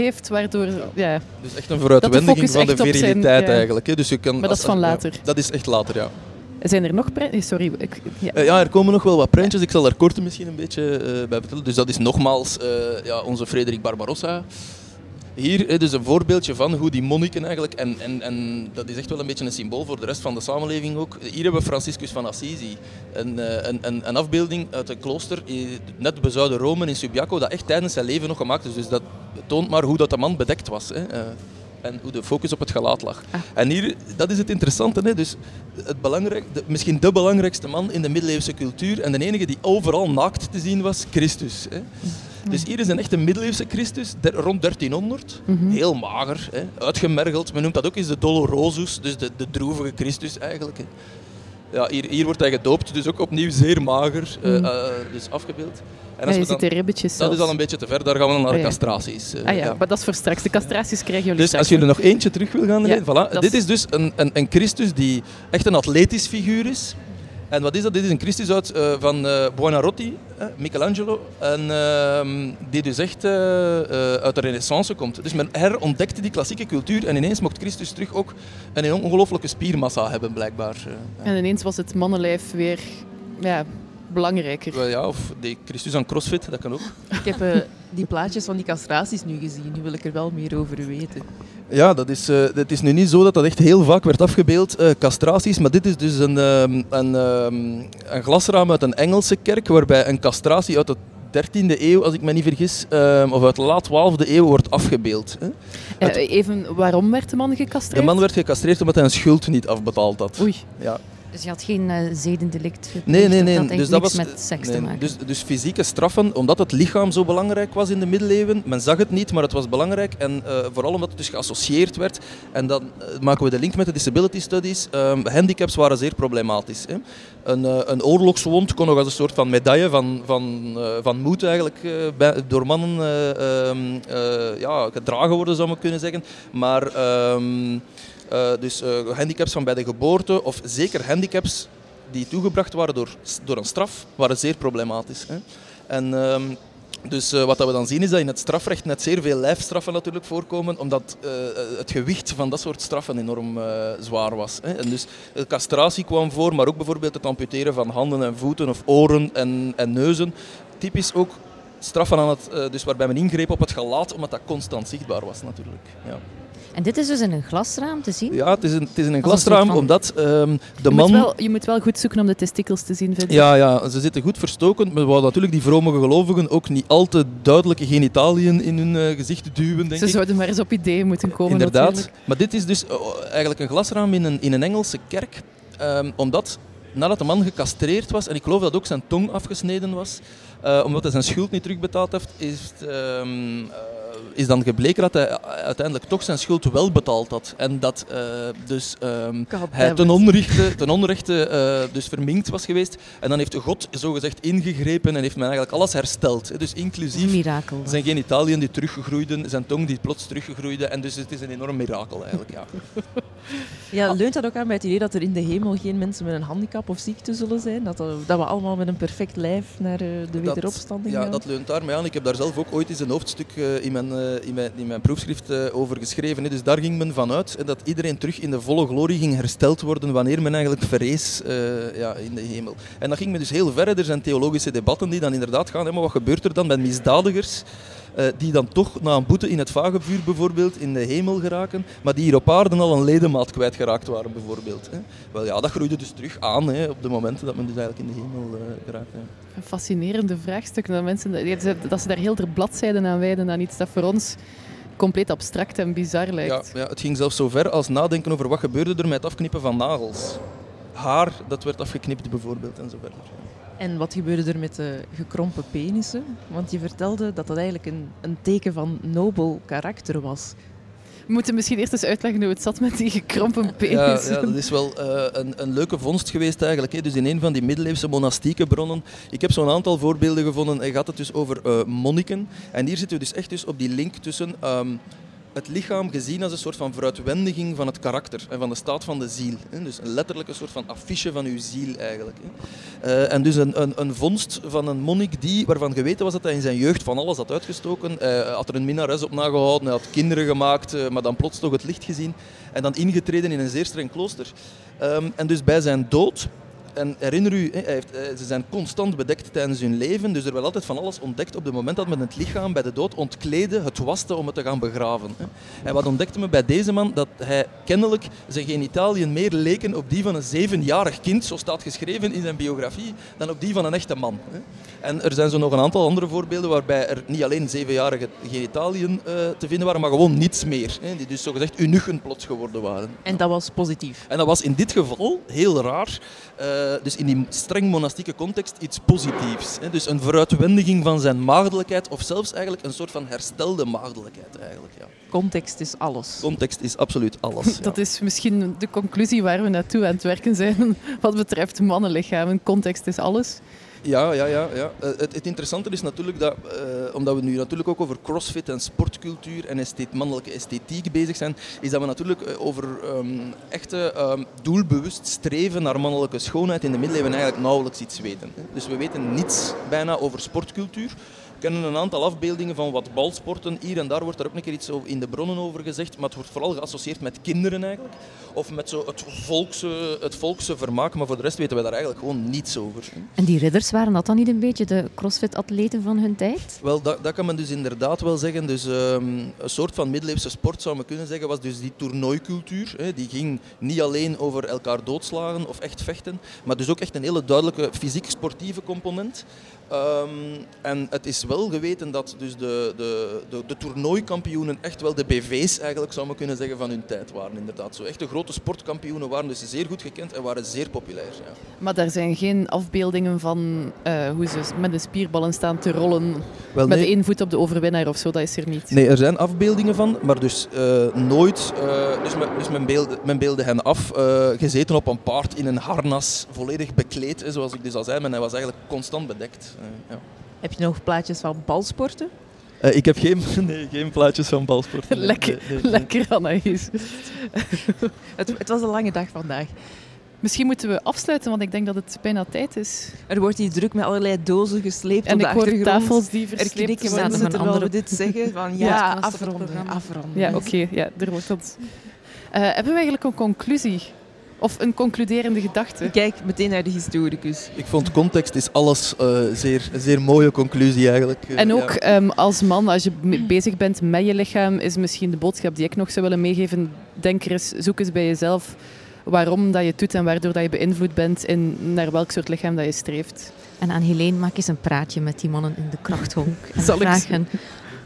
heeft, waardoor... Ja, Dus echt een vooruitwendiging van de zijn- viriliteit ja. eigenlijk. Hè. Dus je kan, Maar dat is van ja, later. dat is echt later, ja. Zijn er nog... pre- eh, Sorry, ik, ja. Eh, ja, er komen nog wel wat prentjes. Ik zal daar kort misschien een beetje eh, bij vertellen. Dus dat is nogmaals eh, ja, onze Frederik Barbarossa. Hier eh, dus een voorbeeldje van hoe die monniken eigenlijk, en, en, en dat is echt wel een beetje een symbool voor de rest van de samenleving ook. Hier hebben we Franciscus van Assisi, een, eh, een, een, een afbeelding uit een klooster, eh, net bezuiden Rome in Subiaco, dat echt tijdens zijn leven nog gemaakt is. Dus dat toont maar hoe dat de man bedekt was. Hè. en hoe de focus op het gelaat lag. En hier, dat is het interessante. Hè? Dus het belangrijk, de, misschien de belangrijkste man in de middeleeuwse cultuur en de enige die overal naakt te zien was, Christus. Hè? Dus hier is een echte middeleeuwse Christus, der- rond 1300. Mhm. Heel mager, hè? uitgemergeld. Men noemt dat ook eens de Dolorosus, dus de, de droevige Christus eigenlijk. Hè? Ja, hier, hier wordt hij gedoopt, dus ook opnieuw zeer mager, eh, Mhm. eh, dus afgebeeld. En Ja, je ziet de ribbetjes Dat zelfs. is al een beetje te ver, daar gaan we dan naar Ah, de ja. castraties. eh, Ah ja, ja. maar dat is voor straks. De castraties krijgen jullie Dus straks. als jullie nog eentje terug wil gaan, Ja, voilà. dit is- is dus een, een, een Christus die echt een atletisch figuur is. En wat is dat? Dit is een Christus uit, eh, van eh Buonarroti, Michelangelo, en, ehm, die dus echt eh, uit de renaissance komt. Dus men herontdekte die klassieke cultuur en ineens mocht Christus terug ook een ongelooflijke spiermassa hebben, blijkbaar. En ineens was het mannenlijf weer ja, belangrijker. Wel ja, of die Christus aan crossfit, dat kan ook. Ik heb eh, die plaatjes van die castraties nu gezien. Nu wil ik er wel meer over weten. Ja, dat is, eh, het is nu niet zo dat dat echt heel vaak werd afgebeeld, eh, castraties, maar dit is dus een, ehm, een, ehm, een glasraam uit een Engelse kerk, waarbij een castratie uit de 13e eeuw, als ik me niet vergis, ehm, of uit de laat 12e eeuw wordt afgebeeld. Hè. Het- Eh, even, waarom werd de man gecastreerd? de man werd gecastreerd omdat hij een schuld niet afbetaald had. Oei. Ja. Dus je had geen eh, zedendelict Nee, nee, nee. Dat dus dat was, met seks nee, te maken. Dus, dus fysieke straffen, omdat het lichaam zo belangrijk was in de middeleeuwen. Men zag het niet, maar het was belangrijk. En eh, vooral omdat het dus geassocieerd werd. En dan eh, maken we de link met de disability studies. Ehm, handicaps waren zeer problematisch. Hè. Een, een oorlogswond kon nog als een soort van medaille van, van, van moed eigenlijk bij- door mannen eh, ehm, eh, ja, gedragen worden, zou men kunnen zeggen. Maar ehm, eh, dus eh, handicaps van bij de geboorte, of zeker handicaps die toegebracht waren door, door een straf, waren zeer problematisch. Hè. En ehm, dus uh, wat we dan zien is dat in het strafrecht net zeer veel lijfstraffen natuurlijk voorkomen, omdat het gewicht van dat soort straffen enorm zwaar was. Hè. En dus castratie kwam voor, maar ook bijvoorbeeld het amputeren van handen en voeten of oren en, en neuzen. Typisch ook straffen aan het, dus waarbij men ingreep op het gelaat, omdat dat constant zichtbaar was natuurlijk. Ja. En dit is dus in een glasraam te zien? Ja, het is, een, het is in een glasraam, omdat um, de je man... Moet wel, je moet wel goed zoeken om de testikels te zien, vind ik. Ja, ja, ze zitten goed verstoken. Maar we wouden natuurlijk die vrome gelovigen ook niet al te duidelijke genitaliën in hun uh, gezicht duwen, denk ze ik. zouden maar eens op ideeën moeten komen, Inderdaad. Natuurlijk. Maar dit is dus uh, eigenlijk een glasraam in een, in een Engelse kerk. Um, omdat nadat de man gecastreerd was, en ik geloof dat ook zijn tong afgesneden was, uh, omdat hij zijn schuld niet terugbetaald heeft, is, um, uh, is dan gebleken dat hij uiteindelijk toch zijn schuld wel betaald had. En dat uh, dus um, hij ten onrechte, ten onrechte dus verminkt was geweest. En dan heeft God zogezegd ingegrepen en heeft men eigenlijk alles hersteld. Dus inclusief mirakel, zijn genitaliën die teruggegroeiden, zijn tong die plots teruggegroeide. En dus het is een enorm mirakel eigenlijk, ja. Ja, leunt dat ook aan bij het idee dat er in de hemel geen mensen met een handicap of ziekte zullen zijn? Dat, dat we allemaal met een perfect lijf naar de wederopstanding dat, gaan? Ja, dat leunt daarmee aan. Ik heb daar zelf ook ooit eens een hoofdstuk in, mijn, uh, in, mijn, in mijn proefschrift uh, over geschreven. Dus daar ging men vanuit dat iedereen terug in de volle glorie ging hersteld worden wanneer men eigenlijk verrees ja, in de hemel. En dat ging me dus heel ver. Er zijn theologische debatten die dan inderdaad gaan. Maar wat gebeurt er dan met misdadigers? Uh, die dan toch na een boete in het vagevuur bijvoorbeeld in de hemel geraken, maar die hier op aarde al een ledemaat kwijtgeraakt waren bijvoorbeeld. Hè. Wel ja, dat groeide dus terug aan hè, op de momenten dat men dus eigenlijk in de hemel uh, geraakt. Hè. Een fascinerende vraagstuk. Dat, mensen, dat ze daar heel ter bladzijden aan wijden aan iets dat voor ons compleet abstract en bizar lijkt. Ja, ja, het ging zelfs zo ver als nadenken over wat gebeurde er met het afknippen van nagels. Haar, dat werd afgeknipt bijvoorbeeld en zo verder. En wat gebeurde er met de gekrompen penissen? Want je vertelde dat dat eigenlijk een, een teken van nobel karakter was. We moeten misschien eerst eens uitleggen hoe het zat met die gekrompen penis. Ja, ja dat is wel uh, een, een, leuke vondst geweest eigenlijk. Hè. Dus in een van die middeleeuwse monastieke bronnen. Ik heb zo'n aantal voorbeelden gevonden. En gaat het dus over uh, monniken. En hier zitten we dus echt dus op die link tussen... Um, het lichaam gezien als een soort van vooruitwendiging van het karakter en van de staat van de ziel. Dus letterlijk een soort van affiche van uw ziel eigenlijk. Uh, en dus een, een, een, vondst van een monnik die, waarvan geweten was dat hij in zijn jeugd van alles had uitgestoken. Hij had er een minnares op nagehouden, hij had kinderen gemaakt, uh, maar dan plots toch het licht gezien. En dan ingetreden in een zeer streng klooster. Um, en dus bij zijn dood en herinner u, hij heeft, ze zijn constant bedekt tijdens hun leven, dus er werd altijd van alles ontdekt op het moment dat men het lichaam bij de dood ontkleedde, het waste om het te gaan begraven. En wat ontdekte men bij deze man? Dat hij kennelijk zijn genitaliën meer leken op die van een zevenjarig kind, zo staat geschreven in zijn biografie, dan op die van een echte man. En er zijn zo nog een aantal andere voorbeelden waarbij er niet alleen zevenjarige genitaliën uh, te vinden waren, maar gewoon niets meer. Die dus zogezegd unigen plots geworden waren. En dat was positief? En dat was in dit geval heel raar. Uh, dus in die streng monastieke context iets positiefs. Hè. Dus een vooruitwendiging van zijn maagdelijkheid, of zelfs eigenlijk een soort van herstelde maagdelijkheid. Eigenlijk, ja. Context is alles. Context is absoluut alles. Dat is misschien de conclusie waar we naartoe aan het werken zijn wat betreft mannenlichamen. Context is alles. Ja, ja, ja. ja. Uh, het, het, interessante is natuurlijk dat, uh, omdat we nu natuurlijk ook over crossfit en sportcultuur en mannelijke esthetiek bezig zijn, is dat we natuurlijk uh, over um, echte um, doelbewust streven naar mannelijke schoonheid in de middeleeuwen eigenlijk nauwelijks iets weten. Dus we weten niets bijna over sportcultuur. We kennen een aantal afbeeldingen van wat balsporten. Hier en daar wordt er ook een keer iets in de bronnen over gezegd, maar het wordt vooral geassocieerd met kinderen eigenlijk. Of met zo het, volkse, het volkse vermaak, maar voor de rest weten we daar eigenlijk gewoon niets over. En die ridders, waren dat dan niet een beetje de crossfit-atleten van hun tijd? Wel, dat, dat kan men dus inderdaad wel zeggen. Dus, um, een soort van middeleeuwse sport zou men kunnen zeggen, was dus die toernooicultuur. Hè. Die ging niet alleen over elkaar doodslagen of echt vechten, maar dus ook echt een hele duidelijke fysiek-sportieve component. Um, en het is wel geweten dat dus de, de, de, de toernooikampioenen echt wel de BV's eigenlijk zou men kunnen zeggen van hun tijd waren. Inderdaad. Zo echte grote sportkampioenen waren dus zeer goed gekend en waren zeer populair. Ja. Maar daar zijn geen afbeeldingen van uh, hoe ze met de spierballen staan te rollen wel, met nee. de één voet op de overwinnaar of zo, dat is er niet. Nee, er zijn afbeeldingen van, maar dus uh, nooit. Uh, dus men, dus men, beelde, men beelde hen af, gezeten op een paard in een harnas, volledig bekleed, zoals ik dus al zei, maar hij was eigenlijk constant bedekt. Ja. Heb je nog plaatjes van balsporten? Uh, ik heb geen, nee, geen plaatjes van balsporten. lekker, nee, nee, lekker Anaïs. het, het, was een lange dag vandaag. Misschien moeten we afsluiten, want ik denk dat het bijna tijd is. Er wordt hier druk met allerlei dozen gesleept En op de ik hoor tafels die Er versleept knikken worden. mensen terwijl we dit zeggen. Van Ja. afronden, afronden. Ja, oké. ja, er wordt dat. Eh, hebben we eigenlijk een conclusie? Of een concluderende gedachte? Ik kijk meteen naar de historicus. Ik vond context is alles eh, zeer, een zeer mooie conclusie eigenlijk. Eh, En ja. ook ehm, als man, als je bezig bent met je lichaam, is misschien de boodschap die ik nog zou willen meegeven. Denk er eens, zoek eens bij jezelf waarom dat je het doet en waardoor dat je beïnvloed bent in naar welk soort lichaam dat je streeft. En aan Helene maak eens een praatje met die mannen in de krachthonk. En Zal ik hen,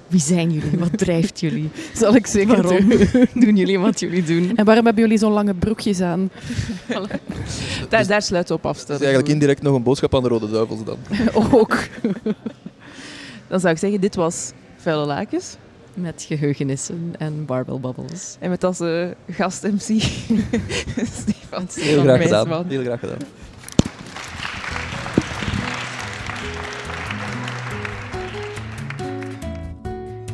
wie zijn jullie? Wat drijft jullie? Zal ik zeker Waarom doen. doen jullie wat jullie doen? En waarom hebben jullie zo'n lange broekjes aan? Daar, daar sluit op Het afstellen. is eigenlijk indirect nog een boodschap aan de Rode Duivels dan. ook. Dan zou ik zeggen, dit was Vuile Lakens. Met geheugenissen en barbell bubbles. En met als eh, gast-MC Stefan, Heel Stefan graag gedaan. Heel graag gedaan.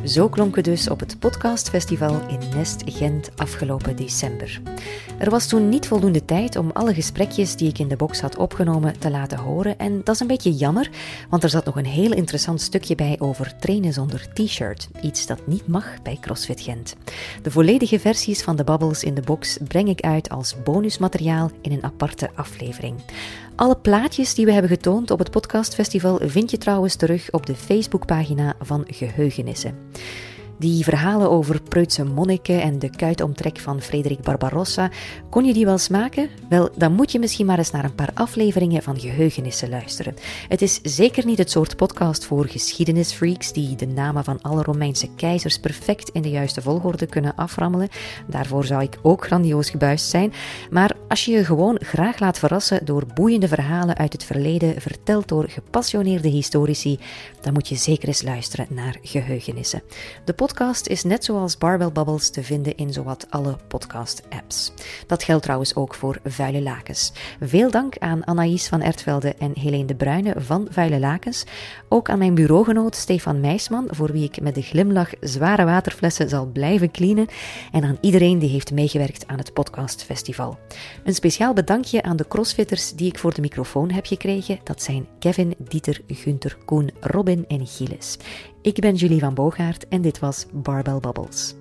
Zo klonk het dus op het podcastfestival in Nest Gent afgelopen december. Er was toen niet voldoende tijd om alle gesprekjes die ik in de box had opgenomen te laten horen en dat is een beetje jammer, want er zat nog een heel interessant stukje bij over trainen zonder t-shirt, iets dat niet mag bij CrossFit Gent. De volledige versies van de babbels in de box breng ik uit als bonusmateriaal in een aparte aflevering. Alle plaatjes die we hebben getoond op het podcastfestival vind je trouwens terug op de Facebookpagina van Geheugenissen. Die verhalen over Preutse monniken en de kuitomtrek van Frederik Barbarossa, kon je die wel smaken? Wel, dan moet je misschien maar eens naar een paar afleveringen van Geheugenissen luisteren. Het is zeker niet het soort podcast voor geschiedenisfreaks die de namen van alle Romeinse keizers perfect in de juiste volgorde kunnen aframmelen. Daarvoor zou ik ook grandioos gebuist zijn. Maar als je je gewoon graag laat verrassen door boeiende verhalen uit het verleden, verteld door gepassioneerde historici, dan moet je zeker eens luisteren naar Geheugenissen. De podcast is net zoals Barbell Bubbles te vinden in zowat alle podcast-apps. Dat geldt trouwens ook voor Vuile Lakens. Veel dank aan Anaïs van Ertvelde en Helene de Bruyne van Vuile Lakens. Ook aan mijn bureaugenoot Stefan Meisman, voor wie ik met de glimlach zware waterflessen zal blijven cleanen. En aan iedereen die heeft meegewerkt aan het podcastfestival. Een speciaal bedankje aan de crossfitters die ik voor de microfoon heb gekregen. Dat zijn Kevin, Dieter, Gunther, Koen, Robin en Gilles. Ik ben Julie van Boogaard en dit was Barbell Bubbles.